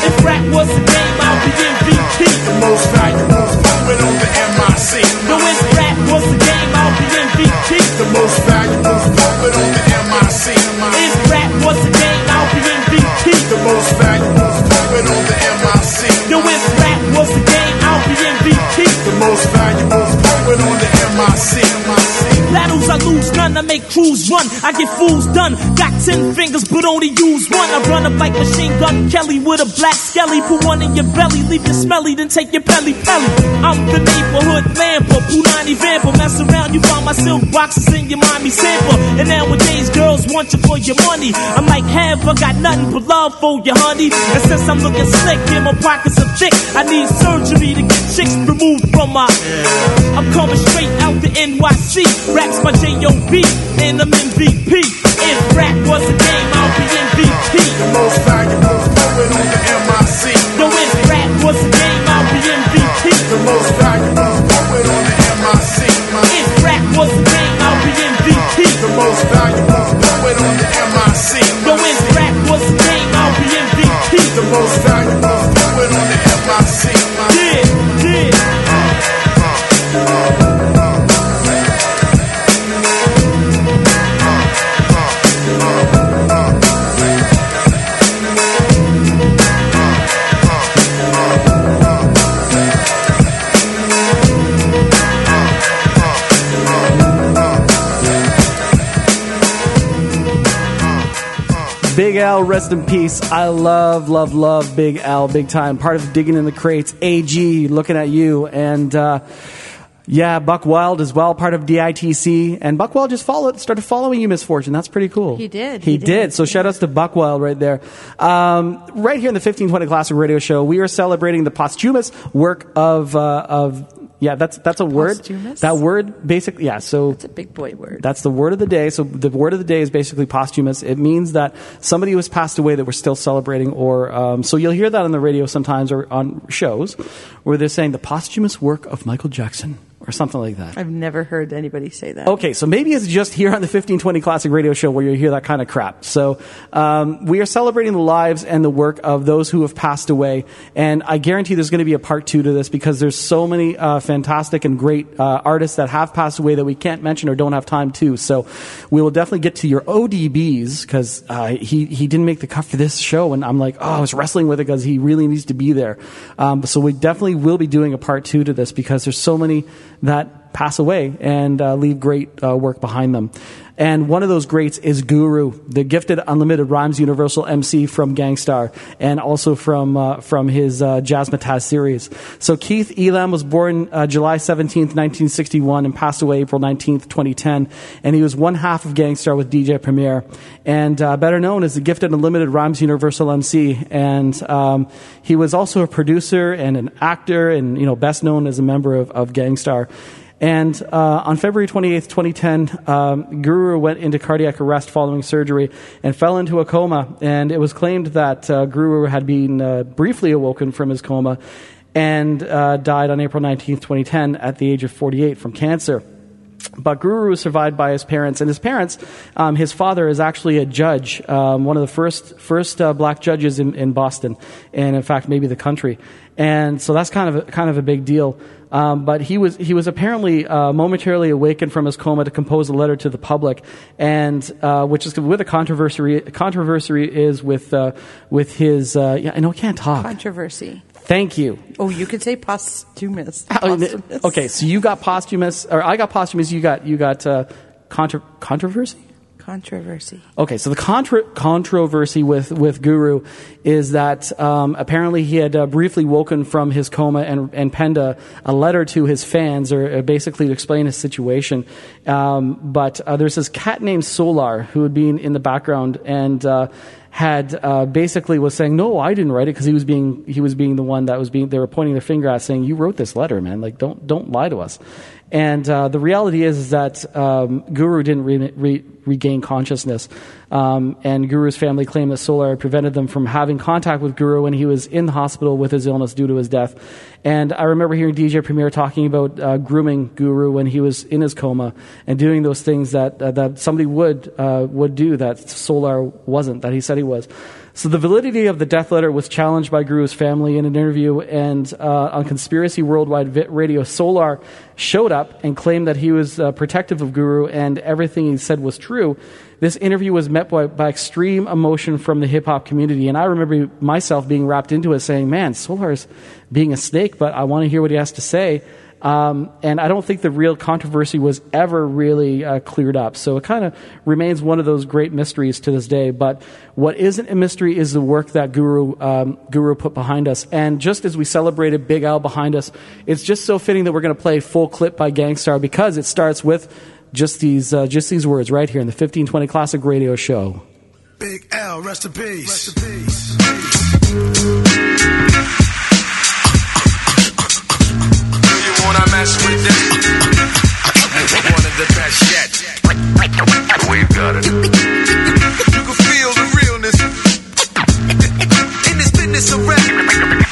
If rap was a game, I'll be MVP. The most valuable poet on the MIC. No, if rap was a game, I'll be MVP. The most valuable poet on the MIC. If rap was a game, I'll be MVP. The most valuable I lose none, I make crews run. I get fools done. Got ten fingers, but only use one. I run up like machine gun Kelly with a black skelly. Put one in your belly, leave you smelly, then take your belly pelly. I'm the neighborhood lamper, Punani vamper. Mess around, you find my silk boxes in your mommy sample. And nowadays, girls want you for your money. I'm like, have I got nothing but love for you, honey. And since I'm looking slick and my pockets are thick, I need surgery to get chicks removed from my. I'm coming straight out the NYC. Raps my J.O.B. and I'm MVP. If rap was a game, I'll be MVP. The most valuable poet on the MIC. Yo, if rap was a game, I'll be MVP. The most valuable poet on the MIC. If rap was a game, I'll be MVP. The most valuable rest in peace. I love, love, love Big L, big time. Part of Digging in the Crates. AG, looking at you. And, uh, yeah, Buck Wild as well, part of DITC. And Buck Wild just followed, started following you, Miss Fortune. That's pretty cool. He did, He, he did. did. So shout outs to Buck Wild right there. Um, right here in the 1520 Classic Radio Show, we are celebrating the posthumous work of, uh, of, yeah, that's, that's a word. Posthumous? That word basically, yeah, so. It's a big boy word. That's the word of the day. So the word of the day is basically posthumous. It means that somebody who has passed away that we're still celebrating, or um, so you'll hear that on the radio sometimes or on shows where they're saying the posthumous work of Michael Jackson or something like that. I've never heard anybody say that. Okay, so maybe it's just here on the 1520 Classic Radio Show where you hear that kind of crap. So um, we are celebrating the lives and the work of those who have passed away, and I guarantee there's going to be a part two to this because there's so many uh, fantastic and great uh, artists that have passed away that we can't mention or don't have time to. So we will definitely get to your ODBs because uh, he he didn't make the cut for this show, and I'm like, oh, I was wrestling with it because he really needs to be there. Um, so we definitely will be doing a part two to this because there's so many that pass away and uh, leave great uh, work behind them. And one of those greats is Guru, the gifted unlimited rhymes universal MC from Gang Starr, and also from uh, from his uh, Jazzmatazz series. So Keith Elam was born uh, July 17th, 1961, and passed away April 19th, 2010. And he was one half of Gang Starr with DJ Premier, and uh, better known as the gifted unlimited rhymes universal MC. And um, he was also a producer and an actor, and you know best known as a member of, of Gang Starr. And uh, on February 28th, 2010, um, Guru went into cardiac arrest following surgery and fell into a coma. And it was claimed that uh, Guru had been uh, briefly awoken from his coma and uh, died on April 19th, 2010, at the age of 48 from cancer. But Guru was survived by his parents, and his parents, um, his father is actually a judge, um, one of the first first uh, black judges in, in Boston, and in fact maybe the country, and so that's kind of a, kind of a big deal. Um, but he was he was apparently uh, momentarily awakened from his coma to compose a letter to the public, and uh, which is with a controversy. Controversy is with uh, with his uh, yeah I know I can't talk. Controversy. Thank you. Oh, you could say posthumous. Oh, Posthumous. Okay, so you got posthumous, or I got posthumous. You got you got uh, contra- controversy. Controversy. Okay, so the contra- controversy with, with Guru is that um, apparently he had uh, briefly woken from his coma and, and penned a, a letter to his fans, or uh, basically to explain his situation. Um, but uh, there's this cat named Solar who had been in the background and uh, had uh, basically was saying, "No, I didn't write it," because he was being he was being the one that was being they were pointing their finger at, saying, "You wrote this letter, man. Like, don't don't lie to us." And uh, the reality is, is that um, Guru didn't re- re- regain consciousness. Um, and Guru's family claimed that Solar prevented them from having contact with Guru when he was in the hospital with his illness due to his death. And I remember hearing DJ Premier talking about uh, grooming Guru when he was in his coma and doing those things that uh, that somebody would uh, would do that Solar wasn't, that he said he was. So the validity of the death letter was challenged by Guru's family in an interview, and uh, on Conspiracy Worldwide Radio, Solar showed up and claimed that he was uh, protective of Guru and everything he said was true. This interview was met by, by extreme emotion from the hip hop community, and I remember myself being wrapped into it, saying, "Man, Solar's being a snake, but I want to hear what he has to say." Um, and I don't think the real controversy was ever really uh, cleared up. So it kind of remains one of those great mysteries to this day. But what isn't a mystery is the work that Guru um, Guru put behind us. And just as we celebrated Big L behind us, it's just so fitting that we're going to play full clip by Gang Starr because it starts with just these uh, just these words right here in the 1520 Classic Radio Show. Big L, rest in peace. Rest in peace. Do you wanna mess with this? One of the best yet. We've got it. You can feel the realness in this business of rap.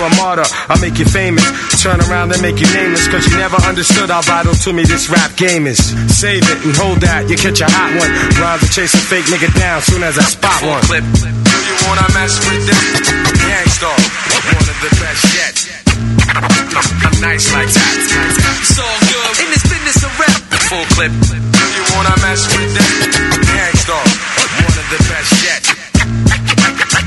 you a martyr, I'll make you famous. Turn around and make you nameless, cause you never understood how vital to me this rap game is. Save it and hold that, you catch a hot one. Rhymes to chase a fake nigga down soon as I spot one. Clip. Do you wanna mess with them? Gang Starr, one of the best yet. I'm nice like that. It's all good in this business of rap. Full clip. Do you wanna mess with them? Gang Starr, one of the best yet.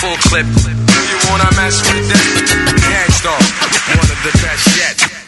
Full clip. Do you wanna mess with them? Gang Starr, one of the best yet.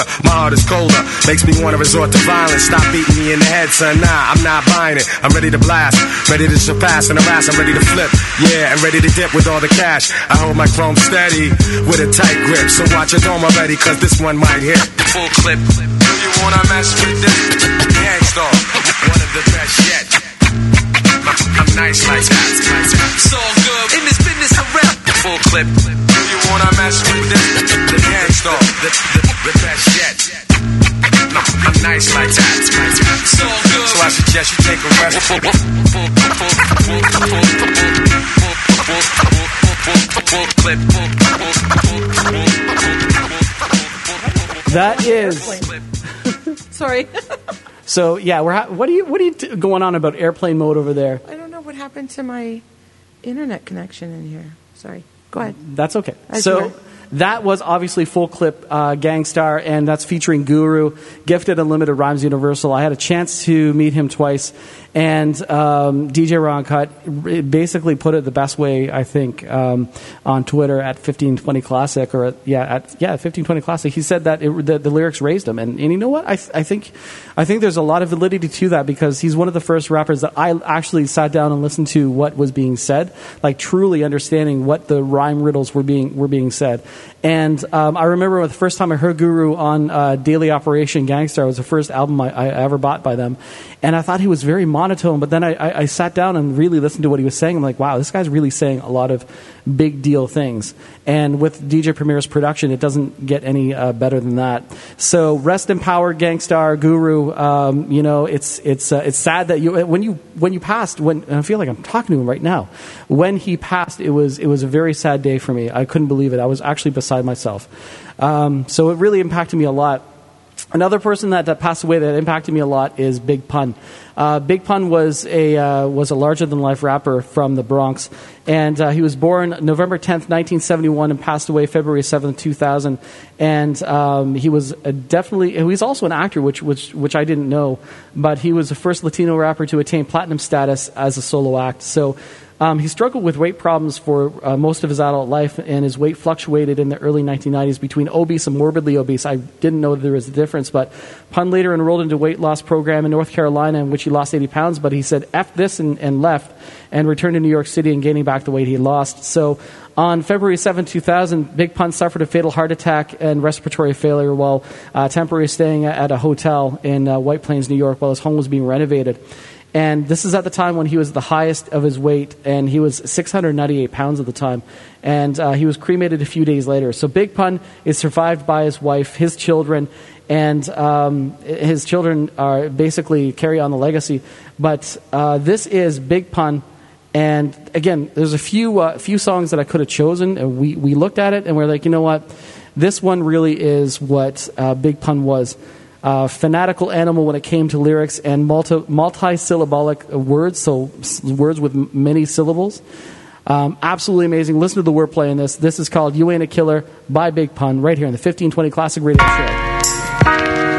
My heart is colder. Makes me wanna resort to violence. Stop beating me in the head, son. Nah, I'm not buying it. I'm ready to blast. Ready to surpass and harass. I'm ready to flip. Yeah, and ready to dip with all the cash. I hold my chrome steady with a tight grip. So watch your dome already, cause this one might hit. Full clip. Do you wanna mess with them? Gang Starr, one of the best yet. I'm nice like that. It's all good in this business of rap. Full clip wanna mess with them? The the, the, the, best yet. I'm nice like that. Good. so I suggest you take a rest. That is. Sorry. so yeah, we're ha- what are you what are you t- going on about airplane mode over there? I don't know what happened to my internet connection in here. Sorry. Go ahead. That's okay. So that was obviously full clip uh, Gang Starr, and that's featuring Guru, Gifted Unlimited Rhymes Universal. I had a chance to meet him twice, and um, DJ Ron Cut basically put it the best way I think um, on Twitter at 1520 Classic or at, yeah at yeah 1520 Classic. He said that it, the, the lyrics raised him, and, and you know what? I, th- I think I think there's a lot of validity to that because he's one of the first rappers that I actually sat down and listened to what was being said, like truly understanding what the rhyme riddles were being were being said. And um, I remember the first time I heard Guru on uh, Daily Operation Gang Starr was the first album I, I ever bought by them, and I thought he was very monotone. But then I, I, I sat down and really listened to what he was saying. I'm like, wow, this guy's really saying a lot of big deal things. And with DJ Premier's production, it doesn't get any uh, better than that. So rest in power, Gang Starr, Guru. Um, you know, it's it's uh, it's sad that you when you when you passed. When I feel like I'm talking to him right now. When he passed, it was it was a very sad day for me. I couldn't believe it. I was actually beside myself. Um, so it really impacted me a lot. Another person that, that passed away that impacted me a lot is Big Pun. Uh, Big Pun was a uh, was a larger than life rapper from the Bronx, and uh, he was born November tenth, nineteen seventy one, and passed away February seventh, two thousand. And um, he was definitely he was also an actor, which which which I didn't know, but he was the first Latino rapper to attain platinum status as a solo act. So. Um, he struggled with weight problems for uh, most of his adult life, and his weight fluctuated in the early 1990s between obese and morbidly obese. I didn't know there was a difference, but Pun later enrolled into a weight loss program in North Carolina in which he lost 80 pounds, but he said F this and, and left and returned to New York City and gaining back the weight he lost. So on February 7, 2000, Big Pun suffered a fatal heart attack and respiratory failure while uh, temporarily staying at a hotel in uh, White Plains, New York, while his home was being renovated. And this is at the time when he was the highest of his weight, and he was 698 pounds at the time. And uh, he was cremated a few days later. So Big Pun is survived by his wife, his children, and um, his children are basically carry on the legacy. But uh, this is Big Pun. And again, there's a few uh, few songs that I could have chosen. And we, we looked at it and we're like, you know what? This one really is what uh, Big Pun was. Uh, fanatical animal when it came to lyrics and multi multi-syllabic words, so words with many syllables. Um, absolutely amazing. Listen to the wordplay in this. This is called "You Ain't a Killer" by Big Pun, right here in the 1520 Classic Radio Show.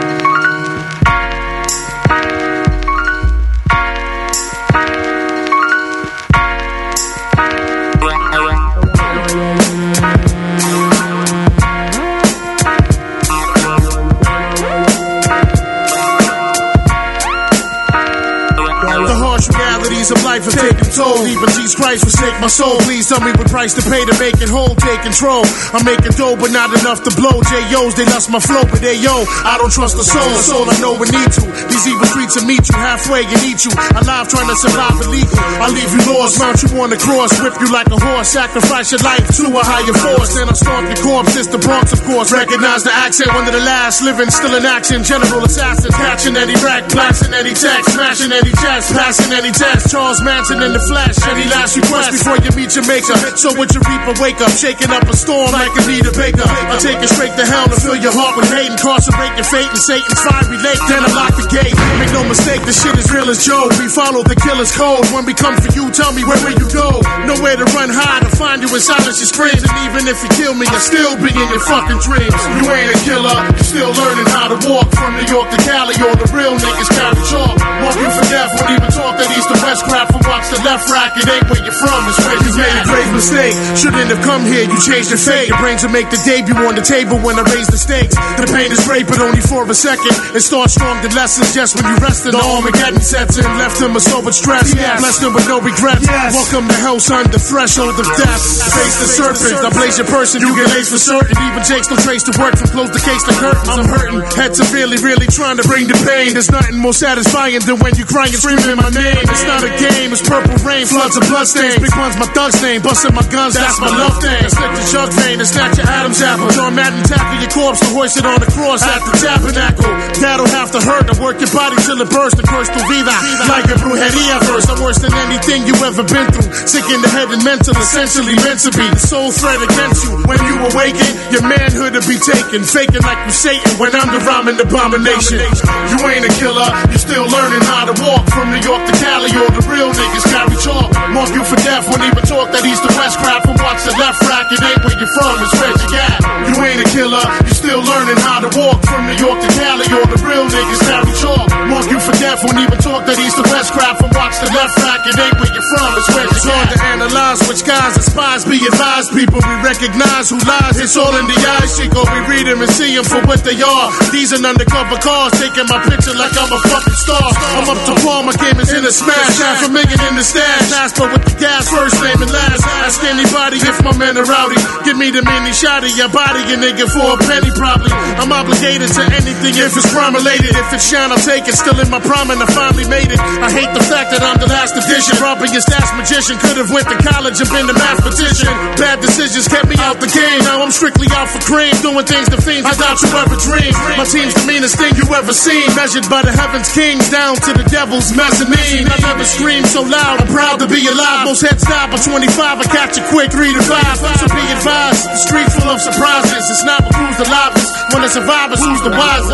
Even Jesus Christ forsake my soul. Please tell me what price to pay to make it whole. Take control. I'm making dough, but not enough to blow. J.O.'s, they lost my flow, but they yo, I don't trust the soul. Soul I know we need to. These evil streets will meet you halfway and eat you. Alive trying to survive illegal. I leave you lost, mount you on the cross, whip you like a horse, sacrifice your life to a higher force. Then I stomp your corpse. It's the Bronx, of course. Recognize the accent, one of the last living, still in action. General assassin, catching any rack, blasting any text, smashing any chest, passing any test. Charles Manson in the flesh. Any last request before you meet maker. So you reap reaper, wake up, shaking up a storm like Anita Baker. I take it straight to hell to fill your heart with hate, incarcerate your fate in Satan's fiery lake. Then I lock the gate. Make no mistake, the shit is real as Joe. We follow the killer's code. When we come for you, tell me where will you go? Nowhere to run hide to find you in silence your screams. And even if you kill me, I'll still be in your fucking dreams. You ain't a killer, you still learning how to walk from New York to Cali. All the real niggas carry chalk. Walk you for death, won't even talk that east to west crap from watch the left rack. It ain't where you're from, it's where you made a great mistake. Shouldn't have come here, you changed your fate. Your brains will make the debut on the table when I raise the stakes. The pain is great, but only for a second. It starts strong, the lessons just when you rest in the Armageddon sets in. Left him a sober stress, blessed him with no regrets. Welcome to hell, son, the threshold of death. Face the serpent, I blaze your person, you get laced for certain. Even takes no trace to work from close the case to curtains. I'm hurting, head severely, really trying to bring the pain. There's nothing more satisfying than when you crying and screaming my name. It's not a game, it's purple rain, floods of bloodstains. Big one's my thug's name, busting my guns, that's my love thing. Slip the chuck vein and snatch your Adam's apple. John Madden tackle your corpse to hoist it on the cross at the tabernacle. That'll have to hurt to work your body till it bursts The curse to vida. Like a brujeria verse, I'm worse than anything you ever been through. Sick in the head and mental, essentially meant to be. The soul threat against you. When you awaken, your manhood to be taken. Faking like you Satan when I'm the rhyming abomination. You ain't a killer, You're still learning how to walk from New York to Cali. All the real niggas carry chalk. Mark you for death, won't even talk that east to west crap from watch the left rack. It ain't where you're from, it's where you got. You ain't a killer, you still learning how to walk from New York to Cali. All the real niggas carry chalk. Mark you for death, won't even talk that east to west crap from watch the left rack. It ain't where you're from, it's where you It's hard to analyze which guys and spies be advised. People we recognize who lies. It's all in the eyes, Chico. We read them and see them for what they are. These are undercover cars taking my picture like I'm a fucking star. I'm up to par, my game is in a smash. Half a million in the stash. Asper with the gas, first name and last. Ask anybody if my men are rowdy. Give me the mini shot of your body, a nigga for a penny probably. I'm obligated to anything if it's crime related. If it's shine, I'll take it. Still in my prime and I finally made it. I hate the fact that I'm the last edition. Robbing your stats magician. Could have went to college and been a mathematician. Bad decisions kept me out the game. Now I'm strictly out for cream. Doing things to fiends I doubt you ever dreamed. My team's the meanest thing you ever seen. Measured by the heavens kings down to the devil's mezzanine. I never screamed so loud. I'm proud to be alive. Most heads die by 25. I catch you quick, 3 to 5. So be advised. The streets full of surprises. It's not who's the livest. When the survivors, who's the wisest?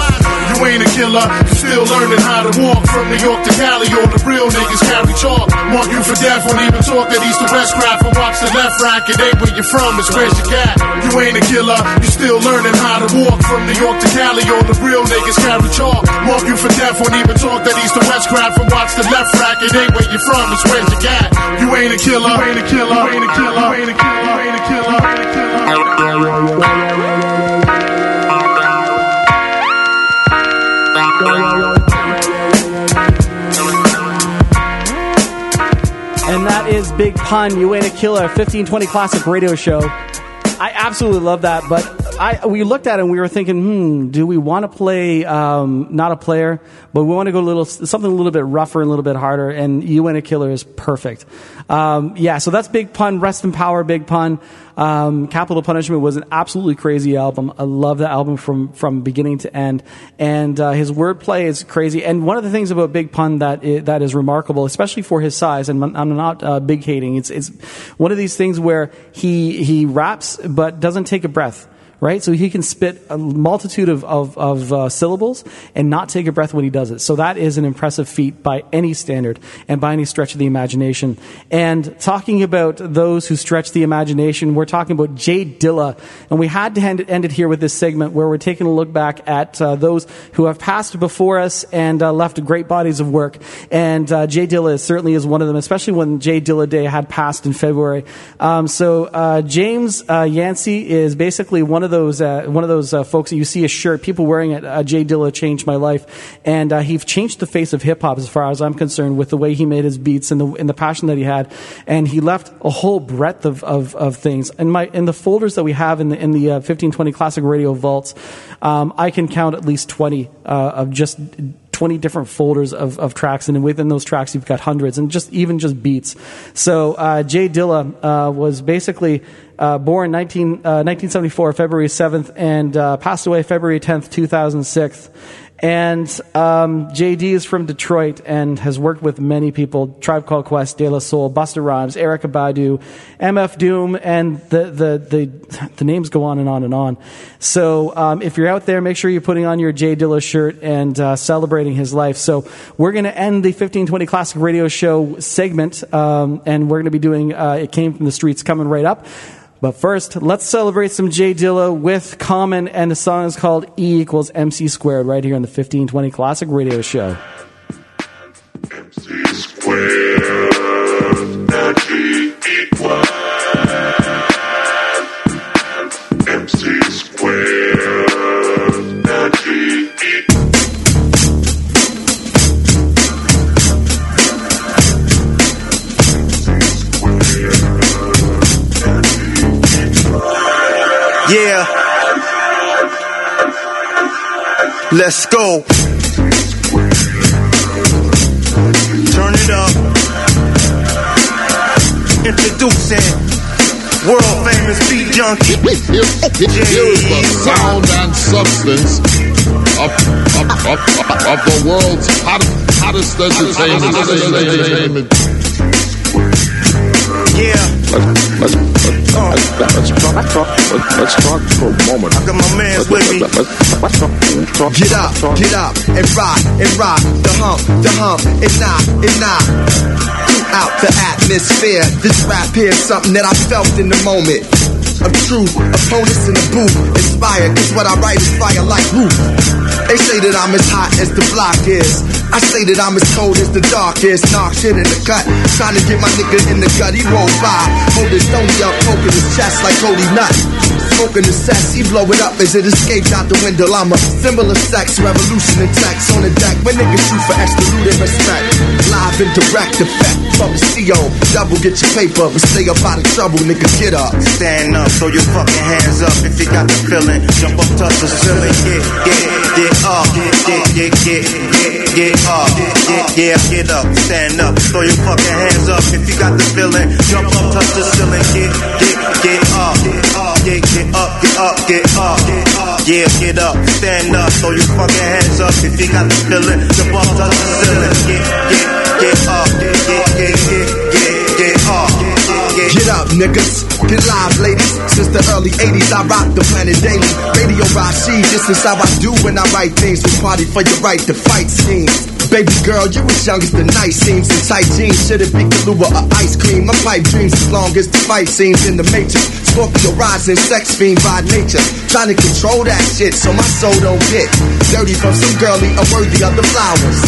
You ain't a killer. You still learning how to walk from New York to Cali. All the real niggas carry chalk. Mark you for death. Won't even talk that east to west crap. And watch the left rack. It ain't where you're from. It's where you got. You ain't a killer. You still learning how to walk from New York to Cali. All the real niggas carry chalk. Mark you for death. Won't even talk that east to west crap. And watch the left rack. It ain't where you're from. It's where you got. You ain't a killer. Ain't a killer. Ain't a killer. Ain't a killer. Ain't a killer. Ain't a killer. And that is Big Pun, You Ain't a Killer, 1520 Classic Radio Show. I absolutely love that, but I we looked at it and we were thinking, hmm, do we want to play um, not a player, but we want to go a little something a little bit rougher and a little bit harder. And you and a killer is perfect. Um, yeah, so that's Big Pun. Rest in Power, Big Pun. Um, Capital Punishment was an absolutely crazy album. I love the album from from beginning to end, and uh, his wordplay is crazy. And one of the things about Big Pun that that is remarkable, especially for his size, and I'm not uh, big hating. It's it's one of these things where he he raps but doesn't take a breath right? So he can spit a multitude of, of, of uh, syllables and not take a breath when he does it. So that is an impressive feat by any standard and by any stretch of the imagination. And talking about those who stretch the imagination, we're talking about Jay Dilla. And we had to end it, end it here with this segment where we're taking a look back at uh, those who have passed before us and uh, left great bodies of work. And uh, Jay Dilla certainly is one of them, especially when Jay Dilla Day had passed in February. Um, so uh, James uh, Yancey is basically one of those uh, one of those uh, folks that you see a shirt, people wearing it. Uh, Jay Dilla changed my life, and uh, he changed the face of hip hop as far as I'm concerned with the way he made his beats and the and the passion that he had, and he left a whole breadth of, of, of things. In my in the folders that we have in the in the uh, 1520 Classic Radio vaults, um, I can count at least 20 uh, of just 20 different folders of, of tracks, and within those tracks, you've got hundreds, and just even just beats. So uh, Jay Dilla uh, was basically uh, born 19, uh, 1974, February 7th, and uh, passed away February 10th, 2006. And um, JD is from Detroit and has worked with many people: Tribe Called Quest, De La Soul, Busta Rhymes, Erykah Badu, MF Doom, and the the the, the names go on and on and on. So um, if you're out there, make sure you're putting on your Jay Dilla shirt and uh, celebrating his life. So we're going to end the 1520 Classic Radio Show segment, um, and we're going to be doing uh, "It Came from the Streets" coming right up. But first, let's celebrate some Jay Dilla with Common, and the song is called E equals MC squared right here on the 1520 Classic Radio Show. MC Let's go. Turn it up. Introducing world famous beat junkie. Here is the sound and substance of, of, of, of the world's hot, hottest entertainment. entertainment. Yeah. Let's, talk, for a moment. I got my mans with me. Get up, get up, and rock, and rock, the hump, the hump, and knock, and knock. Out the atmosphere. This rap here is something that I felt in the moment. Of truth, opponents in the booth, inspired, cause what I write is fire like roof. They say that I'm as hot as the block is. I say that I'm as cold as the dark is. Knock shit in the cut, trying to get my nigga in the gut. He rolled by, hold his stony up, poking his chest like Cody Nut. Smoking the cess, he blow it up as it escapes out the window. I'm a symbol of sex, revolution and text on the deck. When niggas shoot for absolute and respect. Live and direct effect from the CO. Double get your paper, but stay up out of trouble, nigga. Get up. Stand up, throw your fucking hands up if you got the feeling. Jump up, touch the ceiling, get, get, get up, get, get, get, get, get, get up, get, yeah, get up, stand up, throw your fucking hands up if you got the feeling. Jump up, touch the ceiling, get, get, get up, get up, get, up, get up, yeah, get up, stand up, throw your fucking hands up if you got the feeling. Jump up, touch the ceiling, get, get, get up, get, get, get, get, get, get up, Get up, niggas. Get live, ladies. Since the early 80s, I rock the planet daily. Radio Rashid, this is how I do when I write things. We party for your right to fight scenes. Baby girl, you as young as the night seems. In tight jeans, should it be Kahlua or ice cream? My pipe dreams as long as the fight scenes in the matrix. Scorpio rising, sex fiend by nature. Trying to control that shit so my soul don't get dirty from some girlie unworthy of the flowers.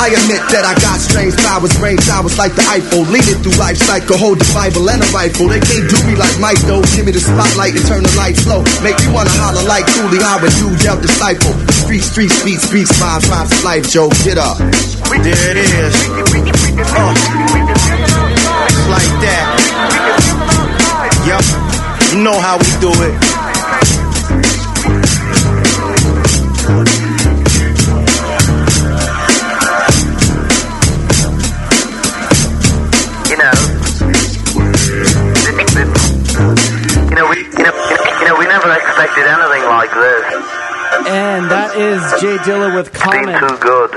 I admit that I got strange powers, brain towers like the Eiffel. Leading through life cycle, hold the Bible and a rifle. They can't do me like Mike though. Give me the spotlight and turn the lights low. Make me wanna holler like Cooley, I would do Del Disciple. Street, street, speed, speaks, rhymes, rhymes life, Joe. Get up. There it is. It's like that. Yup, you know how we do it. You know, you know, we, you know, you know, we never expected anything like this. And that is Jay Dilla with comments. Too good.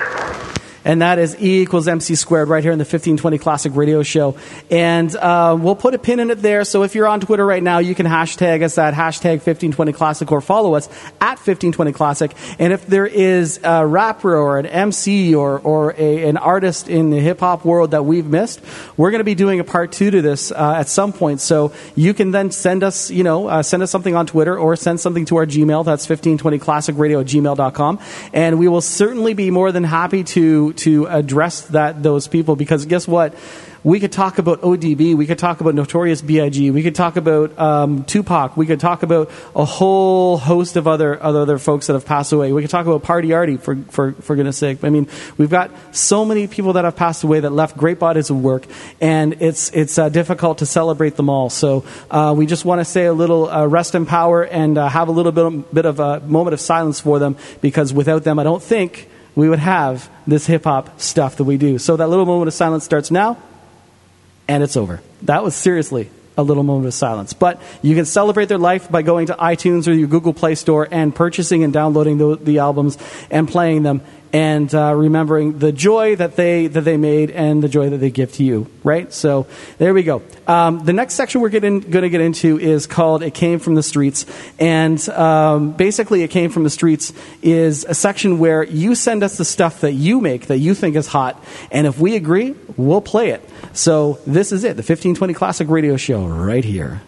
And that is E equals MC squared right here in the 1520 Classic Radio Show. And uh, we'll put a pin in it there. So if you're on Twitter right now, you can hashtag us at hashtag 1520 Classic or follow us at 1520 Classic. And if there is a rapper or an MC or, or a, an artist in the hip hop world that we've missed, we're going to be doing a part two to this uh, at some point. So you can then send us, you know, uh, send us something on Twitter or send something to our Gmail. That's 1520classicradio at gmail.com. And we will certainly be more than happy to, to address that, those people because guess what? We could talk about ODB. We could talk about Notorious B.I.G. We could talk about um, Tupac. We could talk about a whole host of other other folks that have passed away. We could talk about Party Arty for, for for goodness sake. I mean, we've got so many people that have passed away that left great bodies of work, and it's it's uh, difficult to celebrate them all. So uh, we just want to say a little uh, rest in power and uh, have a little bit bit of a moment of silence for them because without them, I don't think we would have this hip hop stuff that we do. So that little moment of silence starts now and it's over. That was seriously a little moment of silence. But you can celebrate their life by going to iTunes or your Google Play Store and purchasing and downloading the, the albums and playing them and uh, remembering the joy that they that they made and the joy that they give to you. Right. So there we go. Um, the next section we're going to get into is called "It Came from the Streets," and um, basically, "It Came from the Streets" is a section where you send us the stuff that you make that you think is hot, and if we agree, we'll play it. So this is it, the 1520 Classic Radio Show, right here.